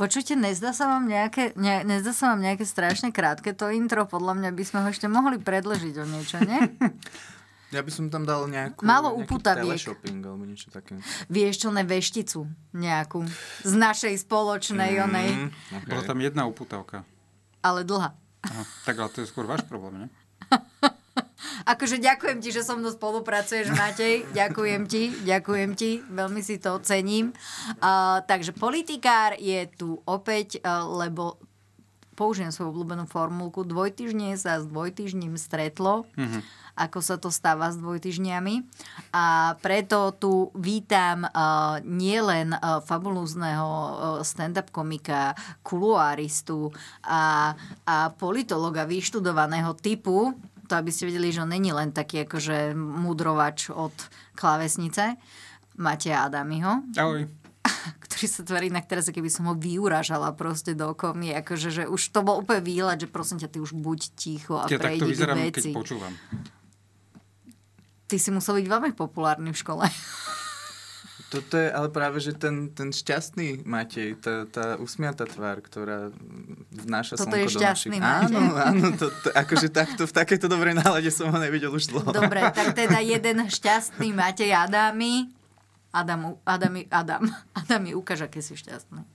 Počujte, nezdá sa vám nejaké, ne, nezdá sa vám nejaké strašne krátke to intro? Podľa mňa by sme ho ešte mohli predlžiť o niečo, nie? Ja by som tam dal nejakú, Malo uputaviek. teleshopping alebo niečo také. Vieš čo, ne vešticu nejakú. Z našej spoločnej, mm, onej. Okay. Bola tam jedna uputavka. Ale dlhá. Aha, tak ale to je skôr váš problém, ne? Akože ďakujem ti, že so mnou spolupracuješ, Matej. Ďakujem ti, ďakujem ti. Veľmi si to cením. Uh, takže politikár je tu opäť, uh, lebo použijem svoju obľúbenú formulku, dvojtyžne sa s dvojtyžním stretlo. Mm-hmm ako sa to stáva s dvojtyžniami. A preto tu vítam uh, nielen uh, fabulúzneho uh, stand-up komika, kuluáristu a, a politologa vyštudovaného typu, to aby ste vedeli, že on není len taký akože mudrovač od klávesnice, Mateja Adamiho. Ahoj ktorý sa tvári inak teraz, keby som ho vyuražala proste do komy, akože, že už to bol úplne výhľad, že prosím ťa, ty už buď ticho a ja prejdi takto vyzerám, veci. keď počúvam. Ty si musel byť veľmi populárny v škole. Toto je ale práve, že ten, ten šťastný Matej, tá, tá usmiatá tvár, ktorá vnáša Toto slnko je šťastný do našich... Matej. Áno, áno, to, to, akože takto, v takejto dobrej nálade som ho nevidel už dlho. Dobre, tak teda jeden šťastný Matej Adami. Adam, Adam, Adam, Adam mi ukáž, aké si šťastný.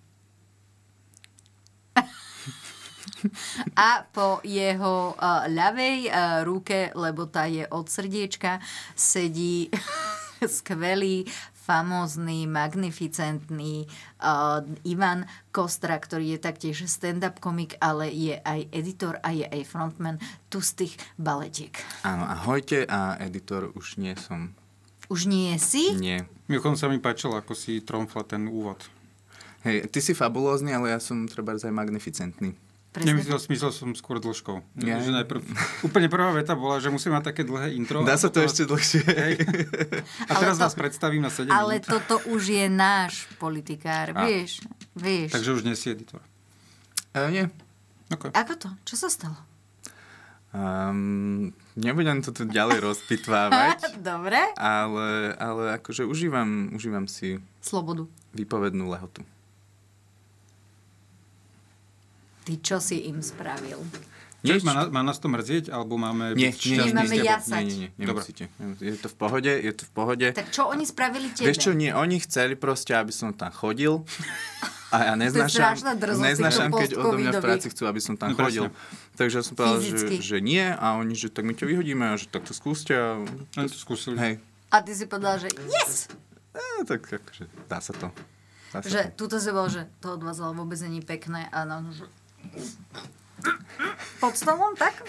A po jeho uh, ľavej uh, ruke, lebo tá je od srdiečka, sedí skvelý, famózny, magnificentný uh, Ivan Kostra, ktorý je taktiež stand-up komik, ale je aj editor a je aj frontman tustých baletiek. Áno, ahojte a editor už nie som. Už nie si? Nie. Mimochodom sa mi páčilo, ako si tromfla ten úvod. Hej, ty si fabulózny, ale ja som treba aj magnificentný. Presne. Nemyslel, myslel som skôr dĺžkou. Ja. Že najprv, úplne prvá veta bola, že musím mať také dlhé intro. Dá sa to potom- ešte dlhšie. Hej. A teraz Ale to- vás predstavím na 7 Ale minút. toto už je náš politikár, A. vieš, vieš. Takže už nie si editor. Uh, nie. Okay. Ako to? Čo sa stalo? Um, nebudem to tu ďalej rozpitvávať, Dobre. ale, ale akože užívam, užívam si Slobodu. výpovednú lehotu. Ty čo si im spravil? Nič. má, na- má nás to mrzieť, alebo máme Nie, byť nie, s tebou? jasať. Nie, nie, nie, nemusíte. Je to v pohode, je to v pohode. Tak čo oni spravili tebe? Vieš čo, nie, oni chceli proste, aby som tam chodil. A ja neznášam, neznášam keď odo mňa v práci chcú, aby som tam No, chodil. Takže ja som povedal, že, Fyzicky. že nie a oni, že tak my ťa vyhodíme a že tak to skúste. A... Oni to skúsili. Hej, A ty si povedal, že yes! a, tak akože dá sa to. Dá sa Že to. tuto si bol, že to od vás ale vôbec není pekné a no, že... Pod stolom tak?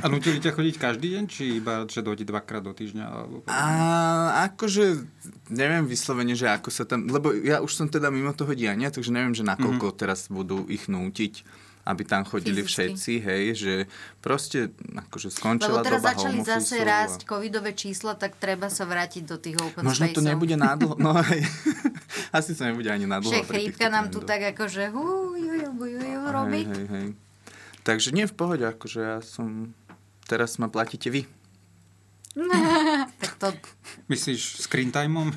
A nutili ťa chodiť každý deň, či iba, že dojde dvakrát do týždňa? Alebo... A akože, neviem vyslovene, že ako sa tam, lebo ja už som teda mimo toho diania, takže neviem, že nakoľko mm-hmm. teraz budú ich nútiť, aby tam chodili Fyzicky. všetci, hej, že proste akože Lebo skončila teraz doba začali zase rásť a... covidové čísla, tak treba sa vrátiť do tých open Možno to spaceov. nebude nádlho, no hej. Asi to nebude ani nádlho. Že pri chrípka nám tu tak akože hú, ju, ju, ju, ju, robí. Hej, hej, hej. Takže nie v pohode, akože ja som... Teraz ma platíte vy. Tak to, Myslíš screen timeom?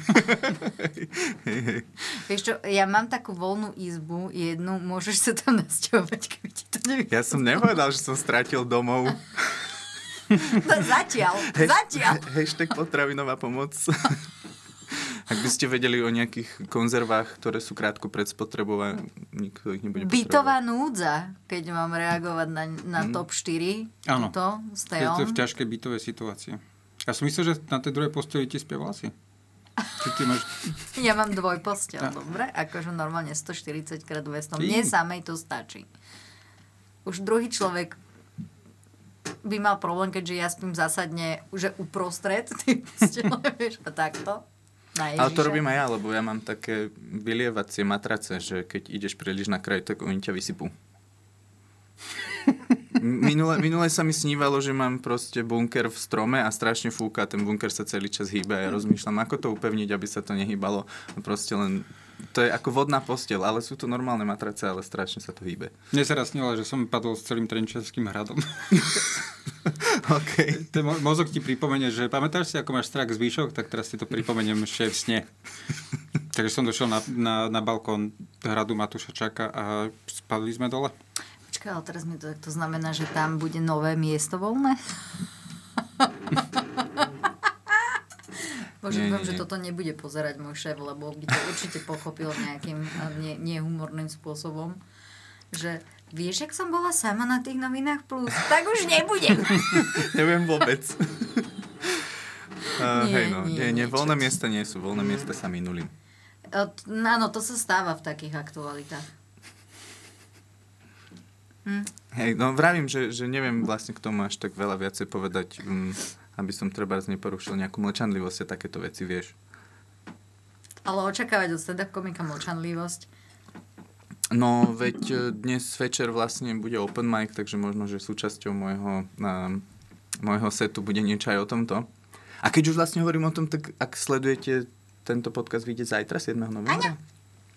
vieš čo, ja mám takú voľnú izbu jednu, môžeš sa tam nasťahovať, keby ti to nevyšlo. Ja som nepovedal, že som stratil domov. No, zatiaľ, zatiaľ. Hashtag potravinová pomoc. Ak by ste vedeli o nejakých konzervách, ktoré sú krátko pred spotrebou nikto ich nebude Bytová núdza, keď mám reagovať na, na top 4. Áno. Je to v ťažkej bytovej situácii. Ja som myslel, že na tej druhej posteli ti spia vlasy. Či ty máš... Ja mám dvoj postel, Ja. dobre? Akože normálne 140 x 200. Ty. Mne samej to stačí. už druhý človek by mal problém, keďže ja spím zásadne, že uprostred, ty postele, vieš, a takto. Na Ale to Ježiša. robím aj ja, lebo ja mám také vylievacie matrace, že keď ideš príliš na kraj, tak oni ťa vysypú. Minule, minule sa mi snívalo, že mám proste bunker v strome a strašne fúka, ten bunker sa celý čas hýbe a ja rozmýšľam, ako to upevniť, aby sa to nehýbalo. Proste len, to je ako vodná postel, ale sú to normálne matrace, ale strašne sa to hýbe. Mne sa raz snilo, že som padol s celým Trenčianským hradom. OK. Ten mo- mozog ti pripomenie, že pamätáš si, ako máš strach z výšok, tak teraz si to pripomeniem ešte v sne. Takže som došiel na, na, na balkón hradu Matúša Čaka a spadli sme dole. Počkaj, ale teraz mi to, to znamená, že tam bude nové miesto voľné? Bože, dúfam, že toto nebude pozerať môj šéf, lebo by to určite pochopil nejakým a nie, nehumorným spôsobom. Že vieš, jak som bola sama na tých novinách plus? Tak už nebudem. Neviem vôbec. Uh, Nie, hej, no, nie, nie, nie, voľné miesta nie sú, voľné miesta sa minuli. E, t- Áno, to sa stáva v takých aktualitách. Hej, no vravím, že, že neviem vlastne k tomu až tak veľa viacej povedať, um, aby som treba neporušil nejakú mlčanlivosť a takéto veci, vieš. Ale očakávať od stand-up komika mlčanlivosť. No, veď e, dnes večer vlastne bude open mic, takže možno, že súčasťou môjho, um, môjho setu bude niečo aj o tomto. A keď už vlastne hovorím o tom, tak ak sledujete tento podcast, vyjde zajtra, 7. novembra?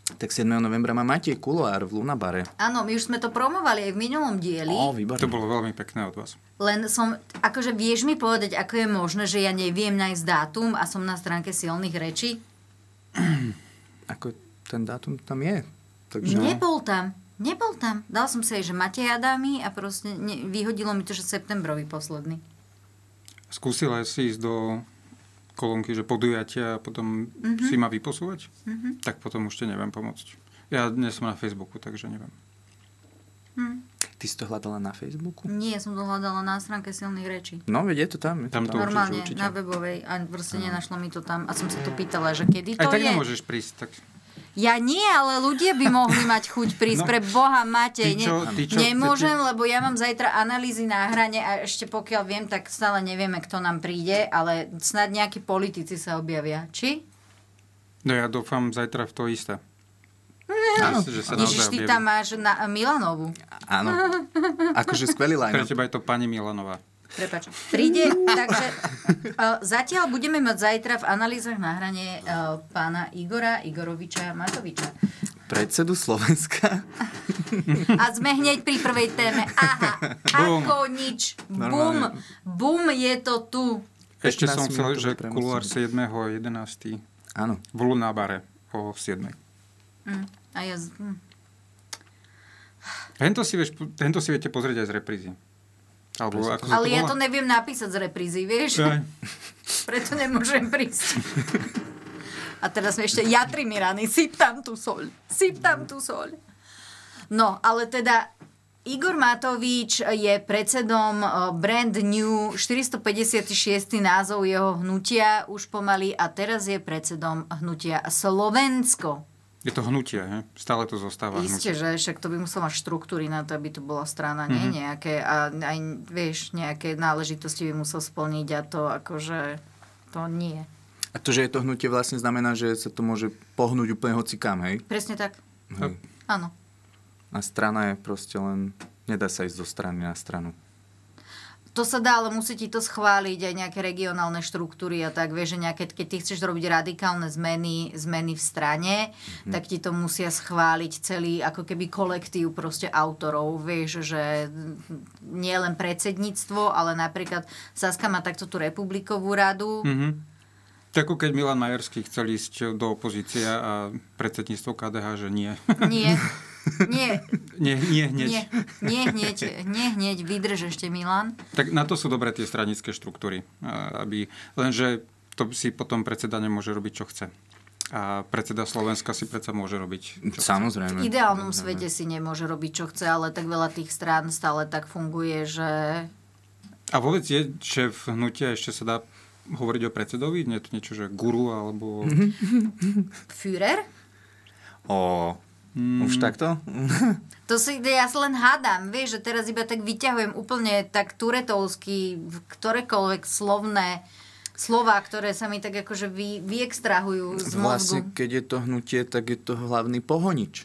Tak 7. novembra má Matej Kuloár v Lunabare. Áno, my už sme to promovali aj v minulom dieli. Ó, To bolo veľmi pekné od vás. Len som, akože vieš mi povedať, ako je možné, že ja neviem nájsť dátum a som na stránke silných rečí? Ako ten dátum tam je. Takže... Nebol tam. Nebol tam. Dal som si aj, že Matej Adami a proste ne, vyhodilo mi to, že septembrový posledný. Skúsila si ísť do kolónky, že podujatia a potom mm-hmm. si ma vyposúvať? Mm-hmm. Tak potom už ti neviem pomôcť. Ja dnes som na Facebooku, takže neviem. Ty si to hľadala na Facebooku? Nie, som to hľadala na stránke silných rečí. No, veď je to tam. Je to Tam to tam. Normálne, určite. na webovej a proste nenašlo mi to tam. A som sa to pýtala, že kedy to Aj tak je. nemôžeš prísť. Tak... Ja nie, ale ľudia by mohli mať chuť prísť. No, pre Boha, Matej. ty čo- ne, ty čo- nemôžem, ty- lebo ja mám zajtra analýzy na hrane a ešte pokiaľ viem, tak stále nevieme, kto nám príde, ale snad nejakí politici sa objavia. Či? No ja dúfam zajtra v to isté. Sa Ježiš, ty tam máš na Milanovu. Áno. Akože skvelý Pre line teba je to pani Milanová. Prepač. Príde, takže uh, zatiaľ budeme mať zajtra v analýzach na hrane uh, pána Igora Igoroviča Matoviča. Predsedu Slovenska. A sme hneď pri prvej téme. Aha, Bum. ako nič. Bum. Bum je to tu. Ešte 15 som chcel, že kuluár 7.11. Áno. v Lunabare o 7. Hm. A ja... z- Hm. Hento si, vieš, hento si viete pozrieť aj z reprízy. Alebo ako Ale ja volá? to neviem napísať z reprízy, vieš? Aj. Preto nemôžem prísť. A teraz mi ešte jatri mi rany, syp tam tú soľ, syp tam tú soľ. No, ale teda Igor Matovič je predsedom eh, brand new 456. názov jeho hnutia už pomaly a teraz je predsedom hnutia Slovensko. Je to hnutie, he? stále to zostáva Isté, hnutie. že však to by muselo mať štruktúry na to, aby to bola strana, nie Mhm. nejaké, a aj, vieš, nejaké náležitosti by musel splniť a to akože, to nie. A to, že je to hnutie vlastne znamená, že sa to môže pohnúť úplne hocikam, hej? Presne tak, hej. áno. A strana je proste len... Nedá sa ísť zo strany na stranu. To sa dá, ale musí ti to schváliť aj nejaké regionálne štruktúry a tak, vieš, že nejaké, keď ty chceš robiť radikálne zmeny, zmeny v strane, mm-hmm. tak ti to musia schváliť celý ako keby kolektív proste autorov, vieš, že nie len predsedníctvo, ale napríklad Saska má takto tú republikovú radu, Mhm. Tak ako keď Milan Majerský chcel ísť do opozície a predsedníctvo KDH, že nie. Nie. Nie, nie, nie hneď. nie, nie hneď, nie hneď, vydrž ešte Milan. Tak na to sú dobré tie stranické štruktúry. Aby, lenže to si potom predseda nemôže robiť, čo chce. A predseda Slovenska si predsa môže robiť, čo chce. Samozrejme. V ideálnom svete si nemôže robiť, čo chce, ale tak veľa tých strán stále tak funguje, že... A vôbec je šéf hnutia, ešte sa dá hovoriť o predsedovi? Nie je to niečo, že guru alebo... Führer? O, Už takto? To si, ja sa len hádam, vieš, že teraz iba tak vyťahujem úplne tak turetovsky ktorékoľvek slovné slova, ktoré sa mi tak akože vy, vyextrahujú z Vlastne, mozgu. keď je to hnutie, tak je to hlavný pohonič.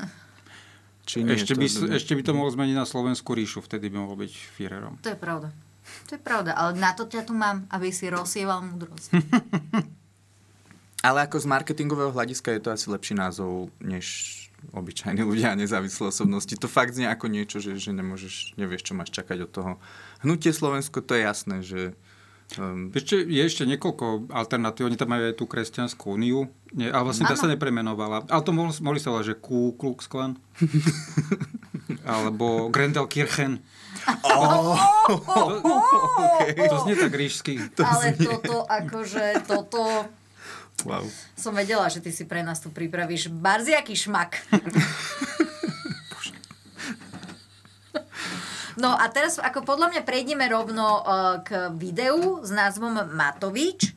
Či nie, Ešte to by, ešte by to mohol zmeniť na Slovenskú ríšu, vtedy by mohol byť Führerom. To je pravda. To je pravda, ale na to ťa tu mám, aby si rozsieval múdrosť. Ale ako z marketingového hľadiska je to asi lepší názov, než obyčajní ľudia a nezávislé osobnosti. To fakt znie ako niečo, že, že nemôžeš, nevieš, čo máš čakať od toho. Hnutie Slovensko, to je jasné, že... Um, Ešte, je ešte niekoľko alternatív. Oni tam majú aj tú kresťanskú úniu, nie, ale vlastne tá sa nepremenovala. Ale to mohli, mohli sa volať, že Ku Klux Klan. Alebo Grendelkirchen. Oh, okay. To znie tak ríšsky. ale toto, akože, toto... wow. Som vedela, že ty si pre nás tu pripravíš barziaký šmak. No a teraz, ako podľa mňa prejdeme rovno uh, k videu s názvom Matovič.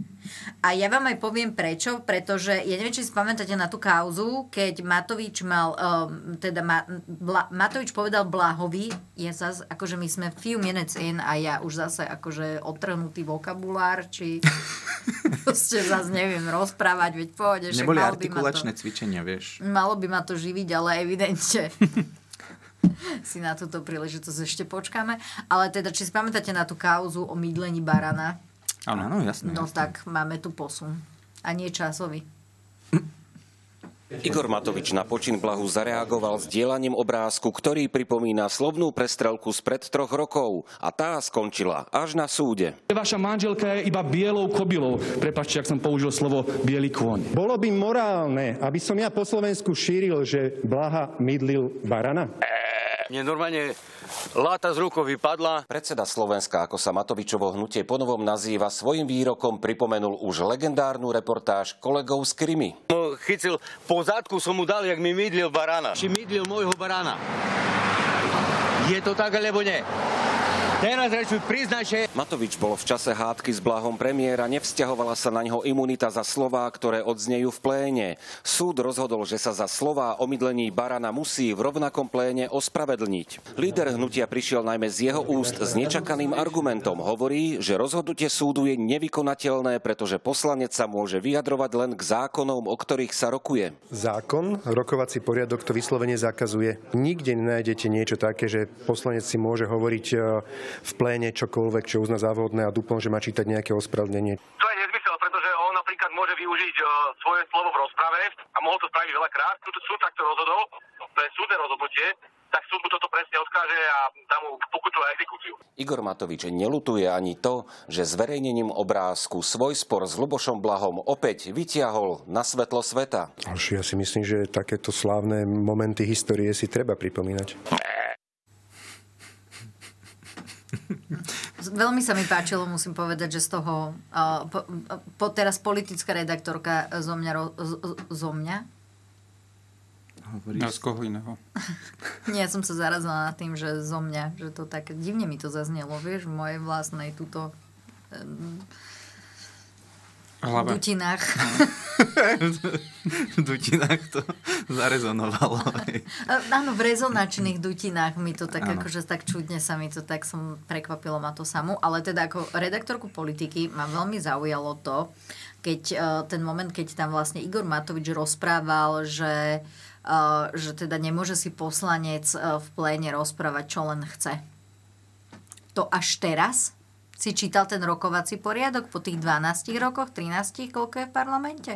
A ja vám aj poviem prečo, pretože ja neviem, či si pamätáte na tú kauzu, keď Matovič mal, um, teda Ma, Bla, Matovič povedal Blahovi, je zas, akože my sme few minutes in a ja už zase akože odtrhnutý vokabulár, či proste zase neviem rozprávať, veď pohode, Neboli ma to- artikulačné cvičenia, vieš. Malo by ma to živiť, ale evidentne si na túto príležitosť ešte počkáme. Ale teda, či si pamätáte na tú kauzu o mydlení barana, Áno, áno, jasné. no jasné. tak máme tu posun. A nie časový. Igor Matovič na počin Blahu zareagoval s dielaním obrázku, ktorý pripomína slovnú prestrelku spred troch rokov. A tá skončila až na súde. Vaša manželka je iba bielou kobylou. Prepačte, ak som použil slovo biely kôň. Bolo by morálne, aby som ja po Slovensku šíril, že Blaha mydlil barana? Mne normálne láta z rukou vypadla. Predseda Slovenska, ako sa Matovičovo hnutie ponovom nazýva, svojim výrokom pripomenul už legendárnu reportáž kolegov z Krymy. No, chycil po zadku som mu dal, jak mi mydlil barana. Či mydlil môjho barana. Je to tak, alebo nie? Teraz reč mi priznaj, že... Matovič bol v čase hádky s blahom premiéra, nevzťahovala sa na ňo imunita za slová, ktoré odznejú v pléne. Súd rozhodol, že sa za slová o mydlení barana musí v rovnakom pléne ospravedlniť. Líder hnutia prišiel najmä z jeho úst s nečakaným argumentom. Hovorí, že rozhodnutie súdu je nevykonateľné, pretože poslanec sa môže vyjadrovať len k zákonom, o ktorých sa rokuje. Zákon, rokovací poriadok to vyslovene zakazuje. Nikde nenájdete niečo také, že poslanec si môže hovoriť e, v pléne čokoľvek, čo uzná závodné a dúfam, že má čítať nejaké ospravedlnenie. To je nezmysel, pretože on napríklad môže využiť uh, svoje slovo v rozprave a mohol to spraviť veľakrát. Súd, súd takto rozhodol, to je súdne rozhodnutie, tak súd mu toto presne odkáže a dá mu pokutu a exekúciu. Igor Matovič nelutuje ani to, že zverejnením obrázku svoj spor s Lubošom Blahom opäť vytiahol na svetlo sveta. Ďalšie, ja si myslím, že takéto slávne momenty histórie si treba pripomínať. Veľmi sa mi páčilo, musím povedať, že z toho uh, po, po, teraz politická redaktorka zo mňa, ro, z, zo mňa Hovorí, A z koho iného? Nie, som sa zarazila nad tým, že zo mňa, že to tak divne mi to zaznelo, vieš, v mojej vlastnej túto um, Hlava. dutinách. v dutinách to zarezonovalo. Áno, v rezonačných dutinách mi to tak, akože tak čudne sa mi to tak som prekvapilo ma to samú, ale teda ako redaktorku politiky ma veľmi zaujalo to, keď uh, ten moment, keď tam vlastne Igor Matovič rozprával, že, uh, že teda nemôže si poslanec uh, v pléne rozprávať, čo len chce. To až teraz si čítal ten rokovací poriadok po tých 12 rokoch, 13, koľko je v parlamente?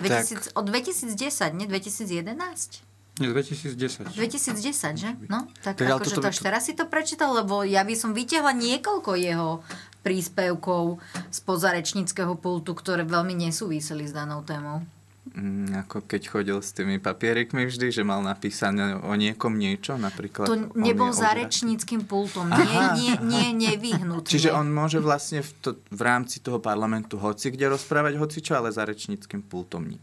2000, od 2010, nie 2011? Nie, 2010. 2010, že? No, tak, Tak akože to až teraz si to prečítal, lebo ja by som vytiahla niekoľko jeho príspevkov z pozarečníckého pultu, ktoré veľmi nesúviseli s danou témou. Mm, ako keď chodil s tými papierikmi vždy, že mal napísané o niekom niečo, napríklad. To nebol za odra- rečníckým pultom. Nie, nie, nie, nevyhnutne. Čiže on môže vlastne v, to, v rámci toho parlamentu hoci kde rozprávať hoci čo, ale za rečníckým pultom nie.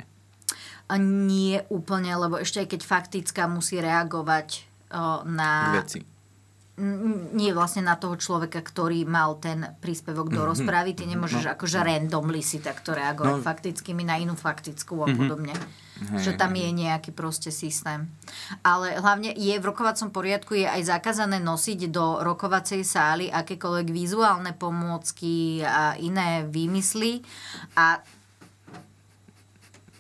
A nie úplne, lebo ešte aj keď faktická musí reagovať o, na... Veci. Nie vlastne na toho človeka, ktorý mal ten príspevok do rozprávy. Ty nemôžeš akože randomly si takto reagovať No. faktickými na inú faktickú a podobne. Hej, že tam je nejaký proste systém. Ale hlavne je v rokovacom poriadku je aj zakázané nosiť do rokovacej sály akékoľvek vizuálne pomôcky a iné výmysly. A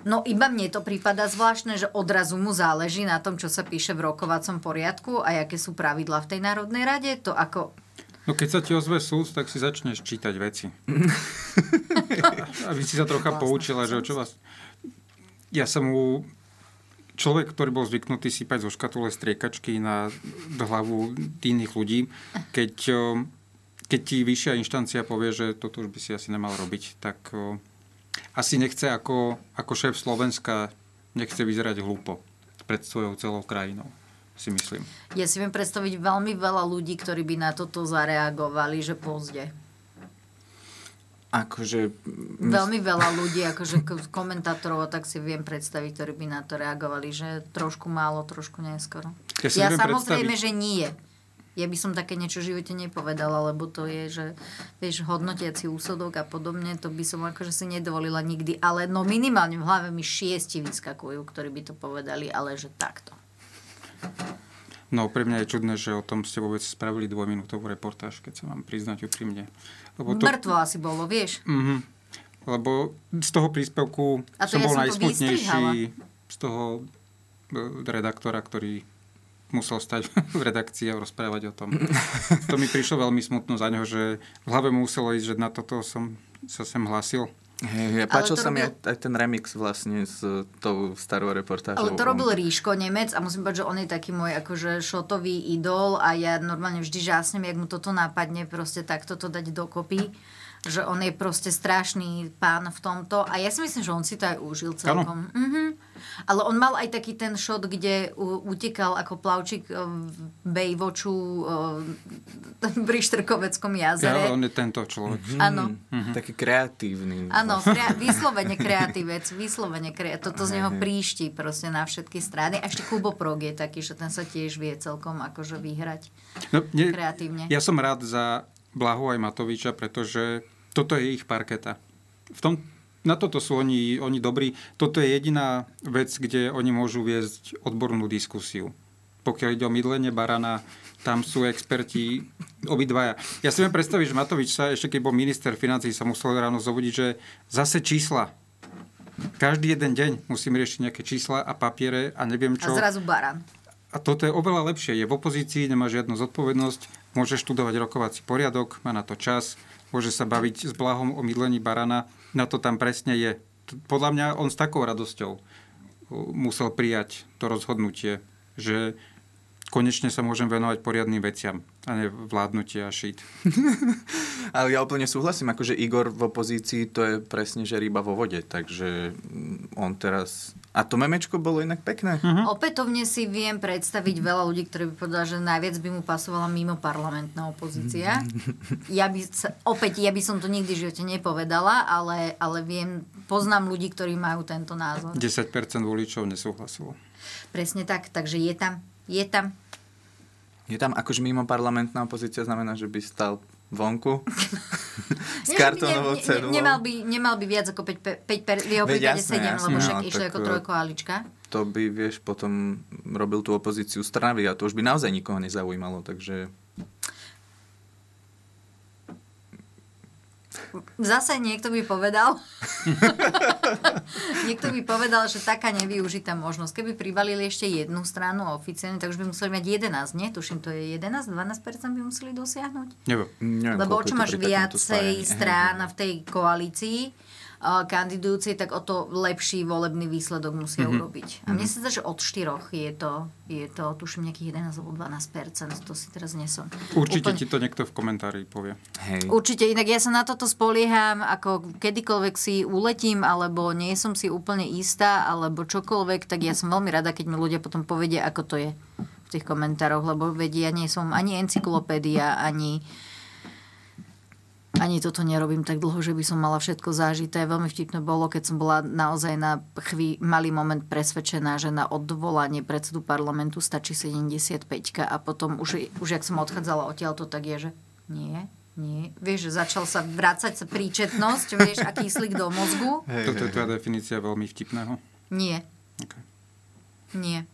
No iba mne to prípada zvláštne, že odrazu mu záleží na tom, čo sa píše v rokovacom poriadku a aké sú pravidla v tej Národnej rade. To ako... No keď sa ti ozve súd, tak si začneš čítať veci. Aby si sa trocha vlastne poučila, že o čo vás... Ja som mu človek, ktorý bol zvyknutý sypať zo škatule striekačky na hlavu iných ľudí, keď, keď ti vyššia inštancia povie, že toto už by si asi nemal robiť, tak asi nechce ako, ako šéf Slovenska, nechce vyzerať hlúpo pred svojou celou krajinou si myslím. Ja si viem predstaviť veľmi veľa ľudí, ktorí by na toto zareagovali, že pozde. Akože... Veľmi veľa ľudí, akože komentátorov, tak si viem predstaviť, ktorí by na to reagovali, že trošku málo, trošku neskoro. Ja, ja samozrejme, predstaviť... že nie ja by som také niečo v živote nepovedala, lebo to je, že vieš, hodnotiaci úsodok a podobne, to by som akože si nedovolila nikdy. Ale no minimálne v hlave mi šiesti vyskakujú, ktorí by to povedali, ale že takto. No, pre mňa je čudné, že o tom ste vôbec spravili dvojminútovú reportáž, keď sa mám priznať úprimne. Lebo to... Mŕtvo asi bolo, vieš? Mm-hmm. Lebo z toho príspevku som ja bol najsmutnejší z toho e, redaktora, ktorý musel stať v redakcii a rozprávať o tom. To mi prišlo veľmi smutno za neho, že v hlave mu muselo ísť, že na toto som sa sem hlásil. Hey, hey, páčil sa robil... mi aj, aj ten remix vlastne s tou starou reportážou. Ale to robil Ríško, Nemec a musím povedať, že on je taký môj akože šotový idol a ja normálne vždy žásnem, jak mu toto nápadne proste takto to dať dokopy že on je proste strašný pán v tomto a ja si myslím, že on si to aj užil celkom. Mm-hmm. Ale on mal aj taký ten šot, kde utekal ako plavčík v Bejvoču pri Štrkoveckom jazere. Ja, on je tento človek. Áno. Mm-hmm. Mm-hmm. Taký kreatívny. Áno, krea- vyslovene kreatívec, vyslovene kreatívec. Toto z neho príšti proste na všetky strany. A ešte Kubo Prog je taký, že ten sa tiež vie celkom akože vyhrať no, nie, kreatívne. Ja som rád za Blahu aj Matoviča, pretože toto je ich parketa. V tom, na toto sú oni, oni dobrí. Toto je jediná vec, kde oni môžu viesť odbornú diskusiu. Pokiaľ ide o mydlenie barana, tam sú experti obidvaja. Ja si viem predstaviť, že Matovič sa, ešte keď bol minister financí, sa musel ráno zobudiť, že zase čísla. Každý jeden deň musím riešiť nejaké čísla a papiere a neviem čo. A zrazu baran. A toto je oveľa lepšie. Je v opozícii, nemá žiadnu zodpovednosť, môže študovať rokovací poriadok, má na to čas, môže sa baviť s blahom o mydlení barana, na to tam presne je. Podľa mňa on s takou radosťou uh, musel prijať to rozhodnutie, že konečne sa môžem venovať poriadnym veciam a ne vládnutie a šít. Ale ja úplne súhlasím, akože Igor v opozícii to je presne, že ryba vo vode, takže mm, on teraz... A to memečko bolo inak pekné. Uh-huh. Opätovne si viem predstaviť veľa ľudí, ktorí by povedali, že najviac by mu pasovala mimo parlamentná opozícia. ja by sa, opäť, ja by som to nikdy v živote nepovedala, ale, ale viem, poznám ľudí, ktorí majú tento názor. 10% voličov nesúhlasilo. Presne tak, takže je tam, je tam je tam akože mimo parlamentná opozícia, znamená, že by stal vonku? S kartónovou ne, ne, ne, nemal, by, nemal by viac ako 5, 5 per, v jeho prípade 7, jasné, lebo však no, išlo ako trojkoalička. To by, vieš, potom robil tú opozíciu strany a to už by naozaj nikoho nezaujímalo, takže Zase niekto by povedal, niekto by povedal, že taká nevyužitá možnosť. Keby pribalili ešte jednu stranu oficiálne, tak už by museli mať 11, nie? Tuším, to je 11, 12% by museli dosiahnuť? Neviem. Lebo o čo máš viacej strán v tej koalícii, kandidujúci, tak o to lepší volebný výsledok musia mm-hmm. urobiť. A mne mhm. sa zdá, že od štyroch je to, je to tuším nejakých 11 alebo 12 to si teraz nesom. Určite Úplne... ti to niekto v komentári povie. Hej. Určite, inak ja sa na toto spolieham, ako kedykoľvek si uletím, alebo nie som si úplne istá, alebo čokoľvek, tak ja som veľmi rada, keď mi ľudia potom povedia, ako to je v tých komentároch, lebo vedia, ja nie som ani encyklopédia, ani ani toto nerobím tak dlho, že by som mala všetko zažité. Veľmi vtipné bolo, keď som bola naozaj na chví, malý moment presvedčená, že na odvolanie predsedu parlamentu stačí 75 a potom už, už jak som odchádzala odtiaľto, tak je, že nie, nie. Vieš, že začal sa vrácať sa príčetnosť, vieš, a kyslík do mozgu. Hej, Toto je tvoja definícia veľmi vtipného? Nie. Nie.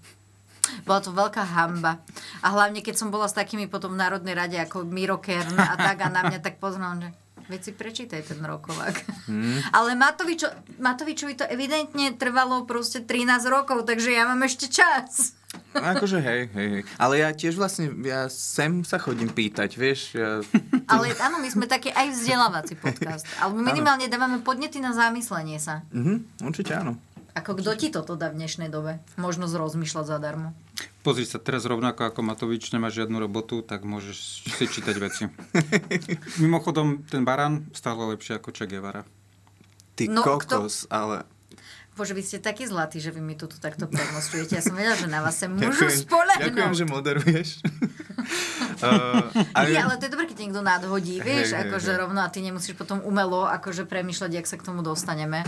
Bola to veľká hamba. A hlavne, keď som bola s takými potom v Národnej rade, ako Miro Kern a tak, a na mňa tak poznal, že veď si prečítaj ten rokovák. Hmm. Ale Matovičo, Matovičovi to evidentne trvalo proste 13 rokov, takže ja mám ešte čas. No, akože hej, hej, hej. Ale ja tiež vlastne, ja sem sa chodím pýtať, vieš. Ja... Ale áno, my sme taký aj vzdelávací podcast. Ale minimálne dávame podnety na zamyslenie sa. Mhm, určite áno. Ako kto ti toto dá v dnešnej dobe? Možnosť rozmýšľať zadarmo. Pozri sa, teraz rovnako ako Matovič nemá žiadnu robotu, tak môžeš si čítať veci. Mimochodom, ten barán stále lepšie ako Che Guevara. Ty No, kokos, ale... Bože, vy ste takí zlatí, že vy mi tu takto premostujete. Ja som vedela, že na vás sa môžu spolehnúť. ďakujem, že moderuješ. uh, ale... Nie, ale to je dobré, keď niekto nadhodí, vieš, hej, akože hej. rovno a ty nemusíš potom umelo akože premyšľať, jak sa k tomu dostaneme.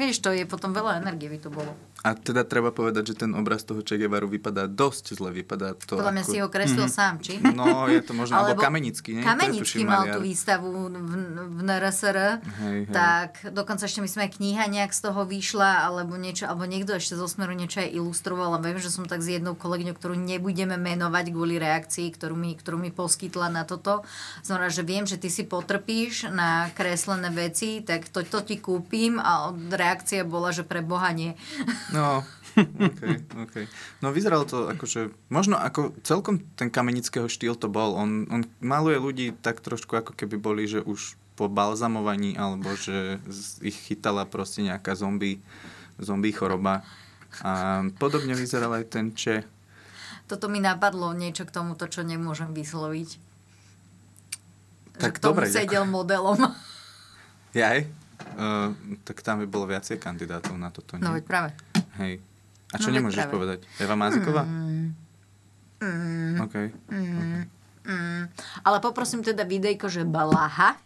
Vieš, to je potom veľa energie by to bolo. A teda treba povedať, že ten obraz toho Che Guevaru vypadá dosť zle. Vypadá to Podľa mňa ako... si ho kreslil Mhm. sám, či? No, je to možno, alebo Kamenický, nie? Kamenický mal tú výstavu v, v NRSR, Hej, hej. tak dokonca ešte myslím aj kniha nejak z toho vyšla, alebo niečo, alebo niekto ešte zo Smeru niečo aj ilustroval, a viem, že som tak s jednou kolegyňou, ktorú nebudeme menovať kvôli reakcii, ktorú mi, ktorú mi poskytla na toto. Znamená, že viem, že ty si potrpíš na kreslené veci, tak to, to ti kúpim a reakcia bola, že pre Boha nie. No, okay, okay. No vyzeralo to akože, možno ako celkom ten kamenického štýl to bol. On, on maluje ľudí tak trošku ako keby boli, že už po balzamovaní, alebo že ich chytala proste nejaká zombie, zombie choroba. A podobne vyzeral aj ten Če. Toto mi napadlo niečo k tomuto, čo nemôžem vysloviť. že Tak k tomu dobre, sedel modelom. Jaj? Uh, tak tam by bolo viacej kandidátov na toto. Nie? No veď práve. Hej. A No čo veď nemôžeš práve. povedať? Eva Máziková? Mm, mm, OK. mm, mm. Ale poprosím teda videjko, že Balaha.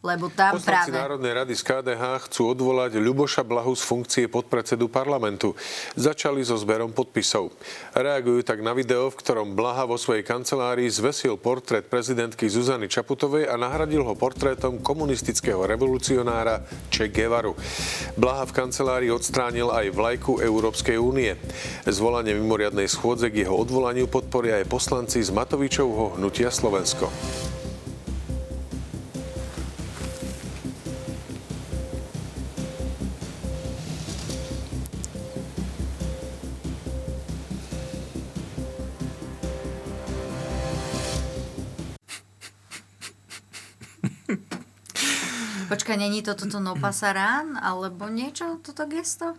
Lebo tam Poslanci práve... Národnej rady z KDH chcú odvolať Ľuboša Blahu z funkcie podpredsedu parlamentu. Začali so zberom podpisov. Reagujú tak na video, v ktorom Blaha vo svojej kancelárii zvesil portrét prezidentky Zuzany Čaputovej a nahradil ho portrétom komunistického revolucionára Che Guevaru. Blaha v kancelárii odstránil aj vlajku Európskej únie. Zvolanie mimoriadnej schôdze k jeho odvolaniu podporia aj poslanci z Matovičovho hnutia Slovensko. Počkaj, není to toto no pasarán, alebo niečo, toto gesto?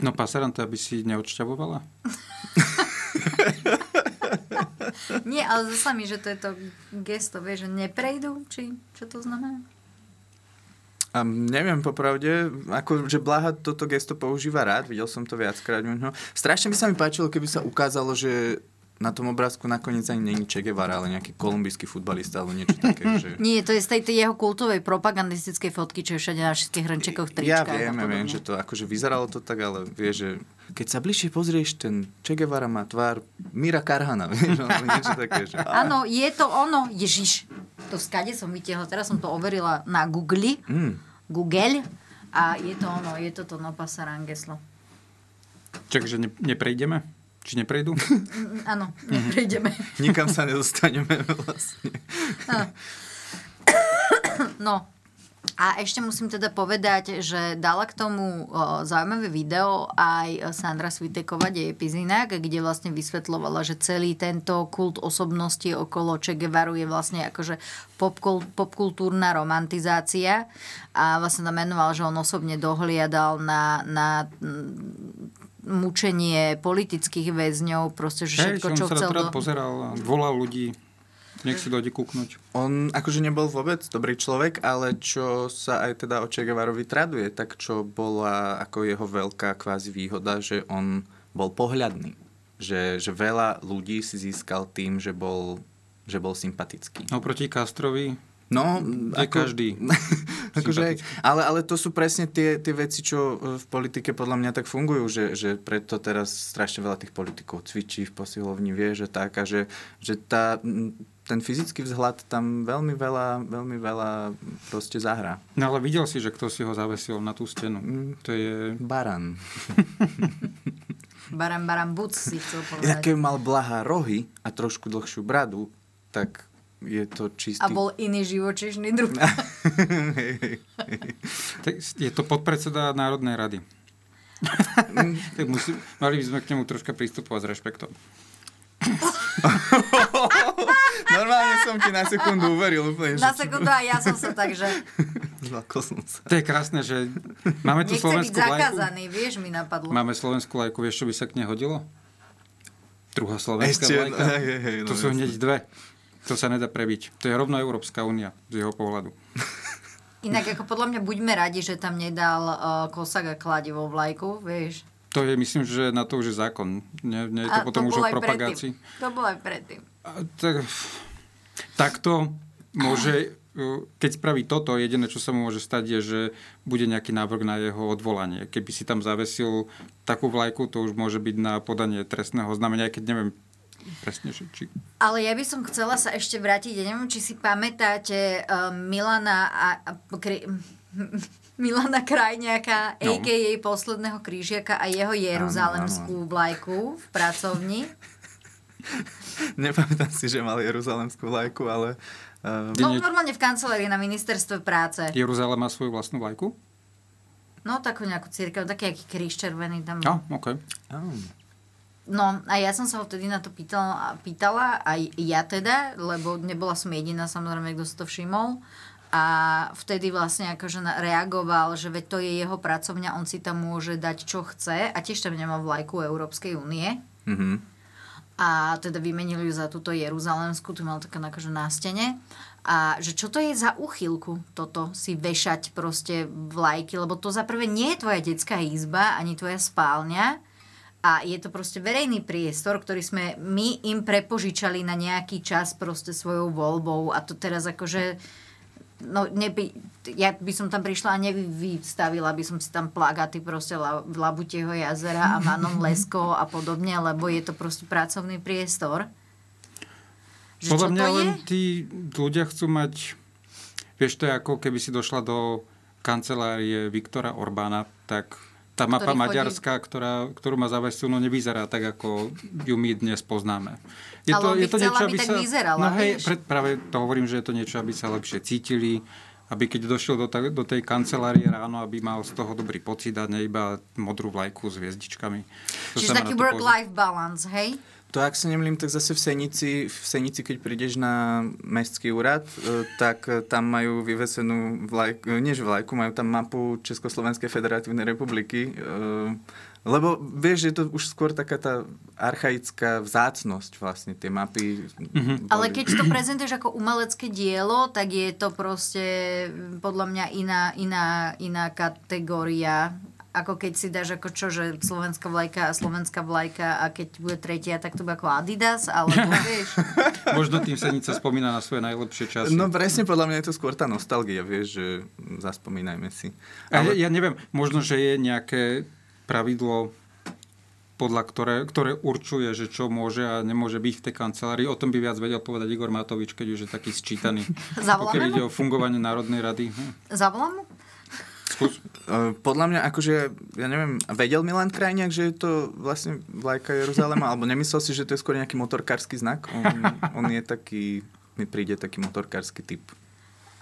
No pasaran to, aby si neodšťavovala? Nie, ale zasa mi, že to je to gesto, vieš, že neprejdú, či čo to znamená? A neviem popravde, ako, že Blaha toto gesto používa rád, videl som to viackrát. u ňoho. Strašne by sa mi páčilo, keby sa ukázalo, že na tom obrázku nakoniec ani není Che Guevara, ale nejaký kolumbijský futbalista alebo niečo také. Že... Nie, to je z tej, tej jeho kultovej propagandistickej fotky, čo je všade na všetkých hrnčekoch, Ja tričkách viem, a ja viem, že to akože vyzeralo to tak, ale vieš, že keď sa bližšie pozrieš, ten Che Guevara má tvár Mira Karhana, vieš, alebo niečo také, že... Áno, je to ono. Ježiš, to skade som vytiahla, teraz som to overila na Google, Mm. Google a je to ono, je to to no pasarán geslo. Čakže ne, neprejdeme? Či neprejdú? Áno, neprejdeme. Nikam sa nedostaneme vlastne. No, a ešte musím teda povedať, že dala k tomu zaujímavé video aj Sandra Sviteková, deje Pizinak, kde vlastne vysvetlovala, že celý tento kult osobnosti okolo Che Guevaru je vlastne akože popkul, popkultúrna romantizácia a vlastne tam menoval, že on osobne dohliadal na, na mučenie politických väzňov, proste, že Hej, všetko, že čo on sa chcel... rád Do... pozeral a volal ľudí, nech si dojde kúknuť. On akože nebol vôbec dobrý človek, ale čo sa aj teda o Che Guevarovi traduje, tak čo bola ako jeho veľká kvázi výhoda, že on bol pohľadný. Že, že veľa ľudí si získal tým, že bol, že bol sympatický. No proti Castrovi No, Je každý. akože, ale, ale to sú presne tie, tie veci, čo e, v politike podľa mňa tak fungujú, že, že preto teraz strašne veľa tých politikov cvičí v posilovni, vie, že tak a že, že tá, ten fyzický vzhľad tam veľmi veľa, veľmi veľa proste zahrá. No ale videl si, že kto si ho zavesil na tú stenu. To je... Baran. Baram, baram, buc si chcel povedať. keby mal blaha rohy a trošku dlhšiu bradu, tak je to čistý... A bol iný živočíšny druh. Je to podpredseda Národnej rady. tak musí, mali by sme k nemu troška pristupovať s rešpektom. Normálne som ti na sekundu uveril úplne. Na sekundu a ja som sa tak, že Zlakol som sa. To je krásne, že máme tu nechce byť slovenskú vlajku. zakázaný, vieš, mi napadlo. Máme slovenskú vlajku, vieš, čo by sa k nej hodilo? Druhá slovenská Ešte, vlajka. hej, hej, no to sú hneď dve. To sa nedá prebiť. To je rovno Európska únia z jeho pohľadu. Inak ako podľa mňa buďme radi, že tam nedal uh, kosak a kladivo vlajku, vieš. To je, myslím, že na to už je zákon. Nie, nie je to A potom už bolo o propagácii. predtým. To bolo aj predtým. A tak, takto môže, uh, keď spraví toto, jediné, čo sa mu môže stať, je, že bude nejaký návrh na jeho odvolanie. Keby si tam zavesil takú vlajku, to už môže byť na podanie trestného znamenia, keď neviem presne, že či... Ale ja by som chcela sa ešte vrátiť, ja neviem, či si pamätáte uh, Milana a, a kri, Milana Krajňáka, No. a.k.a. posledného krížiaka a jeho jeruzalemskú vlajku v pracovni. Nepamätám si, že mal Jeruzalemskú vlajku, ale... Uh, No normálne v kancelárii na ministerstve práce. Jeruzalém má svoju vlastnú vlajku? No takú nejakú církev, taký aký kríž červený tam. No, OK. No a ja som sa ho vtedy na to pýtala, pýtala aj ja teda, lebo nebola som jediná samozrejme, kto si to všimol. A vtedy vlastne akože reagoval, že veď to je jeho pracovňa, on si tam môže dať čo chce a tiež tam nemal vlajku Európskej únie. Mhm. A teda vymenili ju za túto Jeruzalemskú, tu mal taká akože na stene. A že čo to je za uchylku toto si vešať proste vlajky, lebo to za prvé nie je tvoja detská izba, ani tvoja spálňa, a je to proste verejný priestor, ktorý sme my im prepožičali na nejaký čas proste svojou voľbou a to teraz akože no neby, ja by som tam prišla a nevystavila by som si tam plagaty proste La, Labutieho jazera a Manon Lesko a podobne, lebo je to proste pracovný priestor. Že Podľa mňa to len je? tí ľudia chcú mať... Vieš, to je ako keby si došla do kancelárie Viktora Orbána, tak tá mapa chodí- Maďarska, ktorá, ktorú má zavestenú, nevyzerá tak, ako ju my dnes poznáme. Ale on by chcel, aby tak vyzerala, No hej, vieš. pred, práve to hovorím, že je to niečo, aby sa lepšie cítili, aby keď došiel do, ta, do tej kancelárie ráno, aby mal z toho dobrý pocit a ne iba modrú vlajku s hviezdičkami. To Čiže sa taký to work-life balance, hej? To, ak sa nemýlim, tak zase v Senici, v Senici, keď prídeš na mestský úrad, e, tak e, tam majú vyvesenú vlajku, nie že vlajku, majú tam mapu Československej federatívnej republiky, e, lebo vieš, že je to už skôr taká tá archaická vzácnosť vlastne, tie mapy. Mhm. Ale keď to prezentuješ ako umelecké dielo, tak je to proste podľa mňa iná, iná, iná kategória. Ako keď si dáš ako čo, že slovenská vlajka a slovenská vlajka a keď bude tretia, tak to bude ako Adidas, alebo vieš. Možno tým Senica spomína na svoje najlepšie časy. No presne, podľa mňa je to skôr tá nostalgia, vieš, že zaspomínajme si. A ja, ja neviem, možno, že je nejaké pravidlo, podľa ktoré, ktoré určuje, že čo môže a nemôže byť v tej kancelárii. O tom by viac vedel povedať Igor Matovič, keď už je taký sčítaný. Zavoláme Pokiaľ ide o fungovanie Národnej rady. Hm. Skús. E, Podľa mňa, akože, ja neviem, vedel Milan Krajniak, že je to vlastne vlajka Jeruzalema, alebo nemyslel si, že to je skôr nejaký motorkársky znak? On, on je taký, mi príde taký motorkársky typ.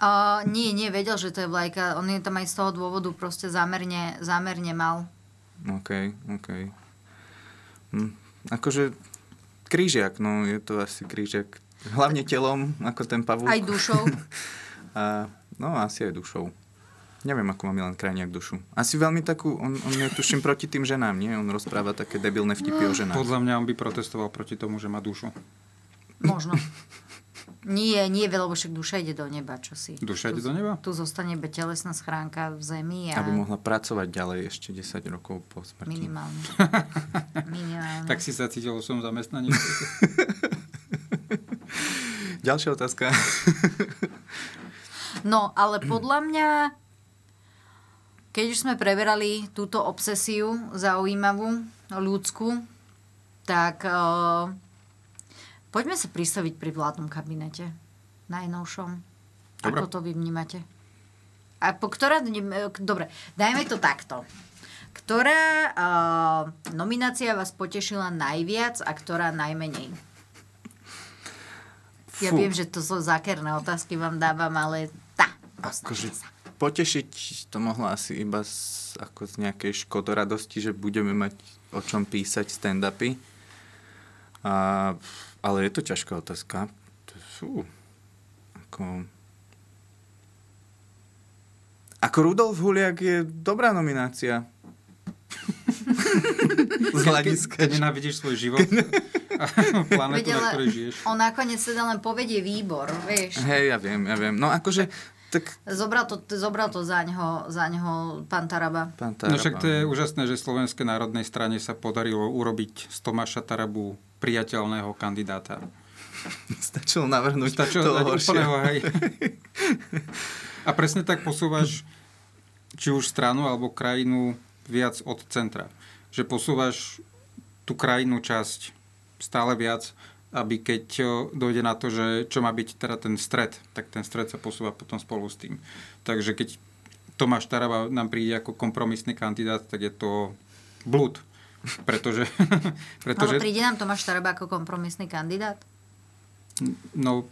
Uh, nie, nie, vedel, že to je vlajka. On je tam aj z toho dôvodu proste zámerne, zámerne mal. OK, OK. Hm. Akože krížiak, no je to asi krížiak. Hlavne telom, ako ten pavúk. Aj dušou. A, no asi aj dušou. Neviem, ako má Milan Krajniak dušu. Asi veľmi takú, on, on je tuším proti tým ženám, nie? On rozpráva také debilné vtipy o ženách. Podľa mňa on by protestoval proti tomu, že má dušu. Možno. Nie, nie, lebo však duša ide do neba, čo si. Duša ide Tu- do neba? Tu zostane iba telesná schránka v zemi a Aby mohla pracovať ďalej ešte 10 rokov po smrti. minimálne. minimálne. Tak si sa cítil svojom zamestnaní. Ďalšia otázka. No, ale podľa mňa, keď už sme preberali túto obsesiu zaujímavú, ľudskú, tak uh, poďme sa pristaviť pri vládnom kabinete najnovšom. Dobre. Ako to vy vnímate? A po ktorá... Dobre, dajme to takto. Ktorá uh, nominácia vás potešila najviac a ktorá najmenej? Ja Fú. viem, že to sú zákerné otázky vám dávam, ale tá, Akože potešiť to mohlo asi iba z, ako z nejakej škodoradosti, že budeme mať o čom písať stand-upy. A, ale je to ťažká otázka. Sú... Ako... Ako Rudolf Huliak je dobrá nominácia. Z hľadiska... Keď nenávidíš svoj život a planetu, Veď, na ktorej žiješ. On nakoniec teda len povedie výbor, vieš. Hej, ja viem, ja viem. No akože, tak... Zobral to, zobral to za ňoho, za ňoho pán Taraba. Pán No však to je úžasné, že Slovenskej národnej strane sa podarilo urobiť z Tomáša Tarabu priateľného kandidáta. Stačilo navrhnúť Stačilo toho úplného, hej. A presne tak posúvaš či už stranu alebo krajinu viac od centra. Že posúvaš tú krajinu časť stále viac, aby keď o, dojde na to, že čo má byť teda ten stred, tak ten stred sa posúva potom spolu s tým. Takže keď Tomáš Taraba nám príde ako kompromisný kandidát, tak je to blúd. Pretože, pretože Ale príde nám Tomáš Taraba ako kompromisný kandidát? no,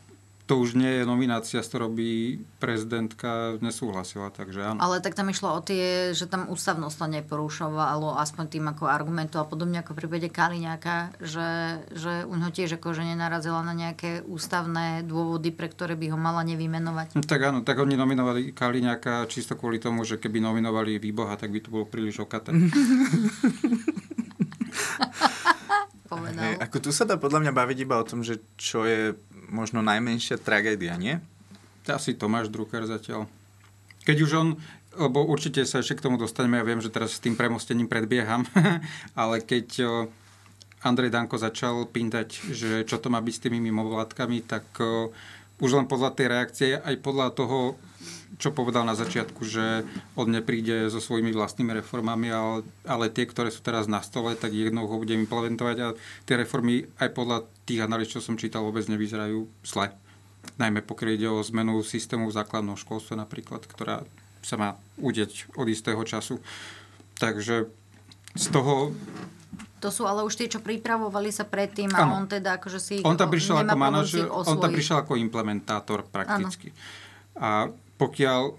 to už nie je nominácia, s ktorou by prezidentka nesúhlasila, takže áno. Ale tak tam išlo o tie, že tam ústavnosť to neporušovalo, aspoň tým ako argumentu a podobne ako v prípade Kaliňáka, že, že u ňoho tiež akože nenarazila na nejaké ústavné dôvody, pre ktoré by ho mala nevymenovať. No, tak áno, tak oni nominovali Kaliňáka čisto kvôli tomu, že keby nominovali Výboha, tak by to bolo príliš okaté. Povedal. Hej, ako tu sa dá podľa mňa baviť iba o tom, že čo je možno najmenšia tragédia, nie? Asi Tomáš Drucker zatiaľ. Keď už on, lebo určite sa ešte k tomu dostaneme, ja viem, že teraz s tým premostením predbieham, ale keď Andrej Danko začal pýtať, že čo to má byť s tými mimovládkami, tak už len podľa tej reakcie, aj podľa toho, čo povedal na začiatku, že on nepríde so svojimi vlastnými reformami, ale, ale tie, ktoré sú teraz na stole, tak jednou ho budem implementovať a tie reformy aj podľa tých analýz, čo som čítal, vôbec nevyzerajú zle. Najmä pokiaľ ide o zmenu systému v základnom školstve napríklad, ktorá sa má udeť od istého času. Takže z toho To sú ale už tie, čo pripravovali sa predtým a Áno. on teda akože si On tam prišiel ako manažer, on tam prišiel ako implementátor prakticky. A pokiaľ,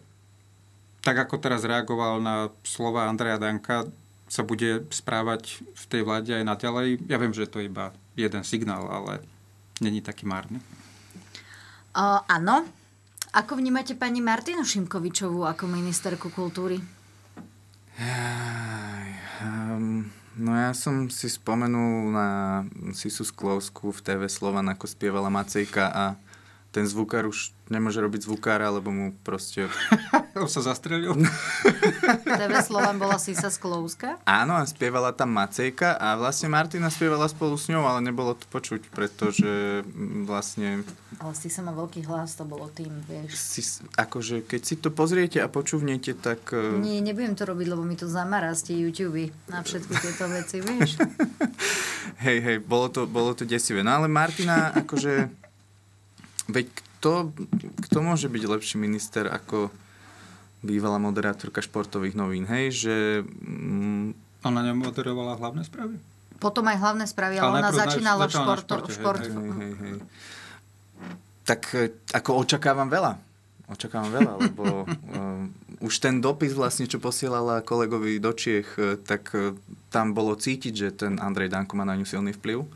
tak ako teraz reagoval na slova Andreja Danka, sa bude správať v tej vláde aj naďalej, ja viem, že to je iba jeden signál, ale není taký márny. Uh, áno. Ako vnímate pani Martinu Šimkovičovú ako ministerku kultúry? No ja som si spomenul na Sisu Sklovsku v TV Slovan, ako spievala Macejka a ten zvukár už nemôže robiť zvukára, lebo mu proste... On sa zastrelil. TV Slovan bola Sisa Sklouska? Áno, a spievala tam Macejka a vlastne Martina spievala spolu s ňou, ale nebolo to počuť, pretože vlastne Ale Sisa má veľký hlas, to bolo tým, vieš. si, akože keď si to pozriete a počúvnete, tak... eh, Nie, nebudem to robiť, lebo mi to zamará z tie YouTube na všetky tieto veci, vieš. Hej, hej, bolo to, bolo to desivé. No ale Martina, akože, veď kto, kto môže byť lepší minister ako bývalá moderátorka športových novín, hej, že... Mm, Ona nemoderovala hlavné správy? Potom aj hlavné správy, ale, Ale ona začínala v športo, športe, hej, šport. hej, hej, hej. Tak e, ako očakávam veľa. Očakávam veľa, lebo um, už ten dopis vlastne, čo posielala kolegovi do Čiech, e, tak e, tam bolo cítiť, že ten Andrej Danko má na ňu silný vplyv,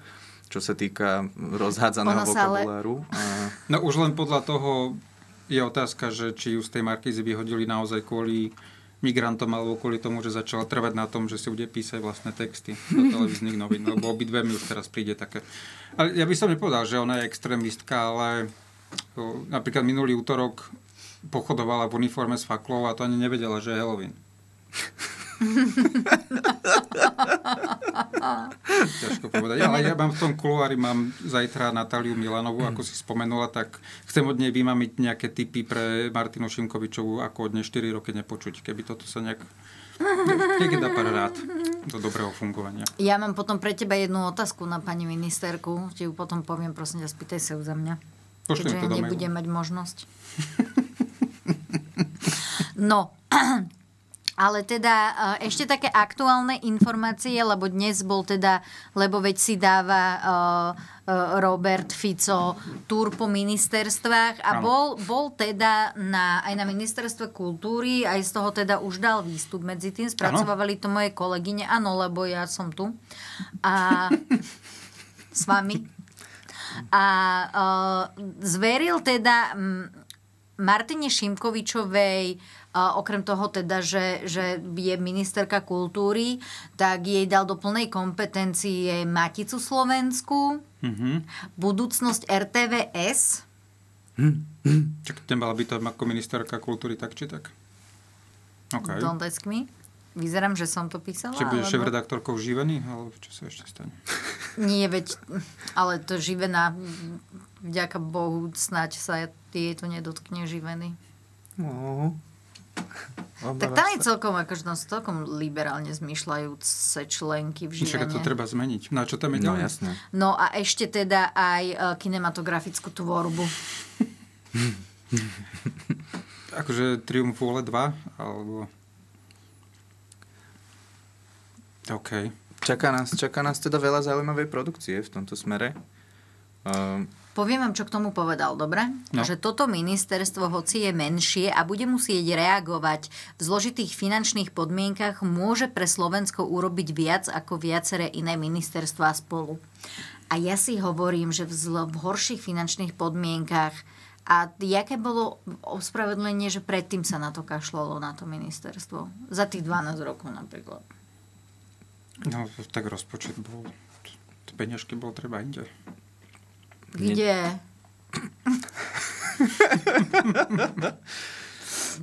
čo sa týka rozhádzaného ale- vokabuláru. A... No už len podľa toho je otázka, že či ju z tej Markízy vyhodili naozaj kvôli migrantom alebo kvôli tomu, že začala trvať na tom, že si bude písať vlastné texty do televíznych novín, lebo obidve mi už teraz príde také. Ale ja by som nepovedal, že ona je extrémistka, ale o, napríklad minulý útorok pochodovala v uniforme s faklou a to ani nevedela, že je Halloween. Ťažko povedať. Ale ja mám v tom kuluári, mám zajtra Natáliu Milanovú, ako si spomenula, tak chcem od nej vymamiť nejaké tipy pre Martinu Šimkovičovú, ako od nej 4 roky nepočuť, keby toto sa nejak niekedy dá pár rád do dobrého fungovania. Ja mám potom pre teba jednu otázku na pani ministerku. Ti ju potom poviem, prosím ťa, spýtaj sa ju za mňa. Pošlem keďže do nebudem mať možnosť. no, ale teda e, ešte také aktuálne informácie, lebo dnes bol teda, lebo veď si dáva uh, uh, Robert Fico túr po ministerstvách a bol, bol teda na, aj na ministerstve kultúry, aj z toho teda už dal výstup medzi tým, spracovávali to moje kolegyne, áno, lebo ja som tu. A s vami. A uh, zveril teda mm, Martine Šimkovičovej, okrem toho teda, že, že je ministerka kultúry, tak jej dal do plnej kompetencie Maticu Slovensku, Mhm. budúcnosť RTVS, Čak, nemala by tam ako ministerka kultúry tak či tak? OK. don't ask me. Vyzerám, že som to písala. Či budeš alebo- šéf-redaktorkou živený? Alebo čo sa ešte stane? Nie, veď, ale to živená, vďaka Bohu, snáď sa jej to nedotkne živený. No. Tak tam je celkom, akože tam sú celkom liberálne zmyšľajúce členky v Však to živene. treba zmeniť. No a čo tam je No ďalej? jasné. No a ešte teda aj e, kinematografickú tvorbu. Akože Triumf vôle 2? Alebo... OK. Čaká nás, čaká nás teda veľa zaujímavej produkcie v tomto smere. Um, Poviem vám, čo k tomu povedal, dobre? No. Že toto ministerstvo, hoci je menšie a bude musieť reagovať v zložitých finančných podmienkach, môže pre Slovensko urobiť viac ako viaceré iné ministerstvá spolu. A ja si hovorím, že v, zlo, v horších finančných podmienkach a jaké bolo ospravedlenie, že predtým sa na to kašľalo, na to ministerstvo? Za tých 12 rokov napríklad. No, tak rozpočet bol... Peňažky bolo treba inde. Kde?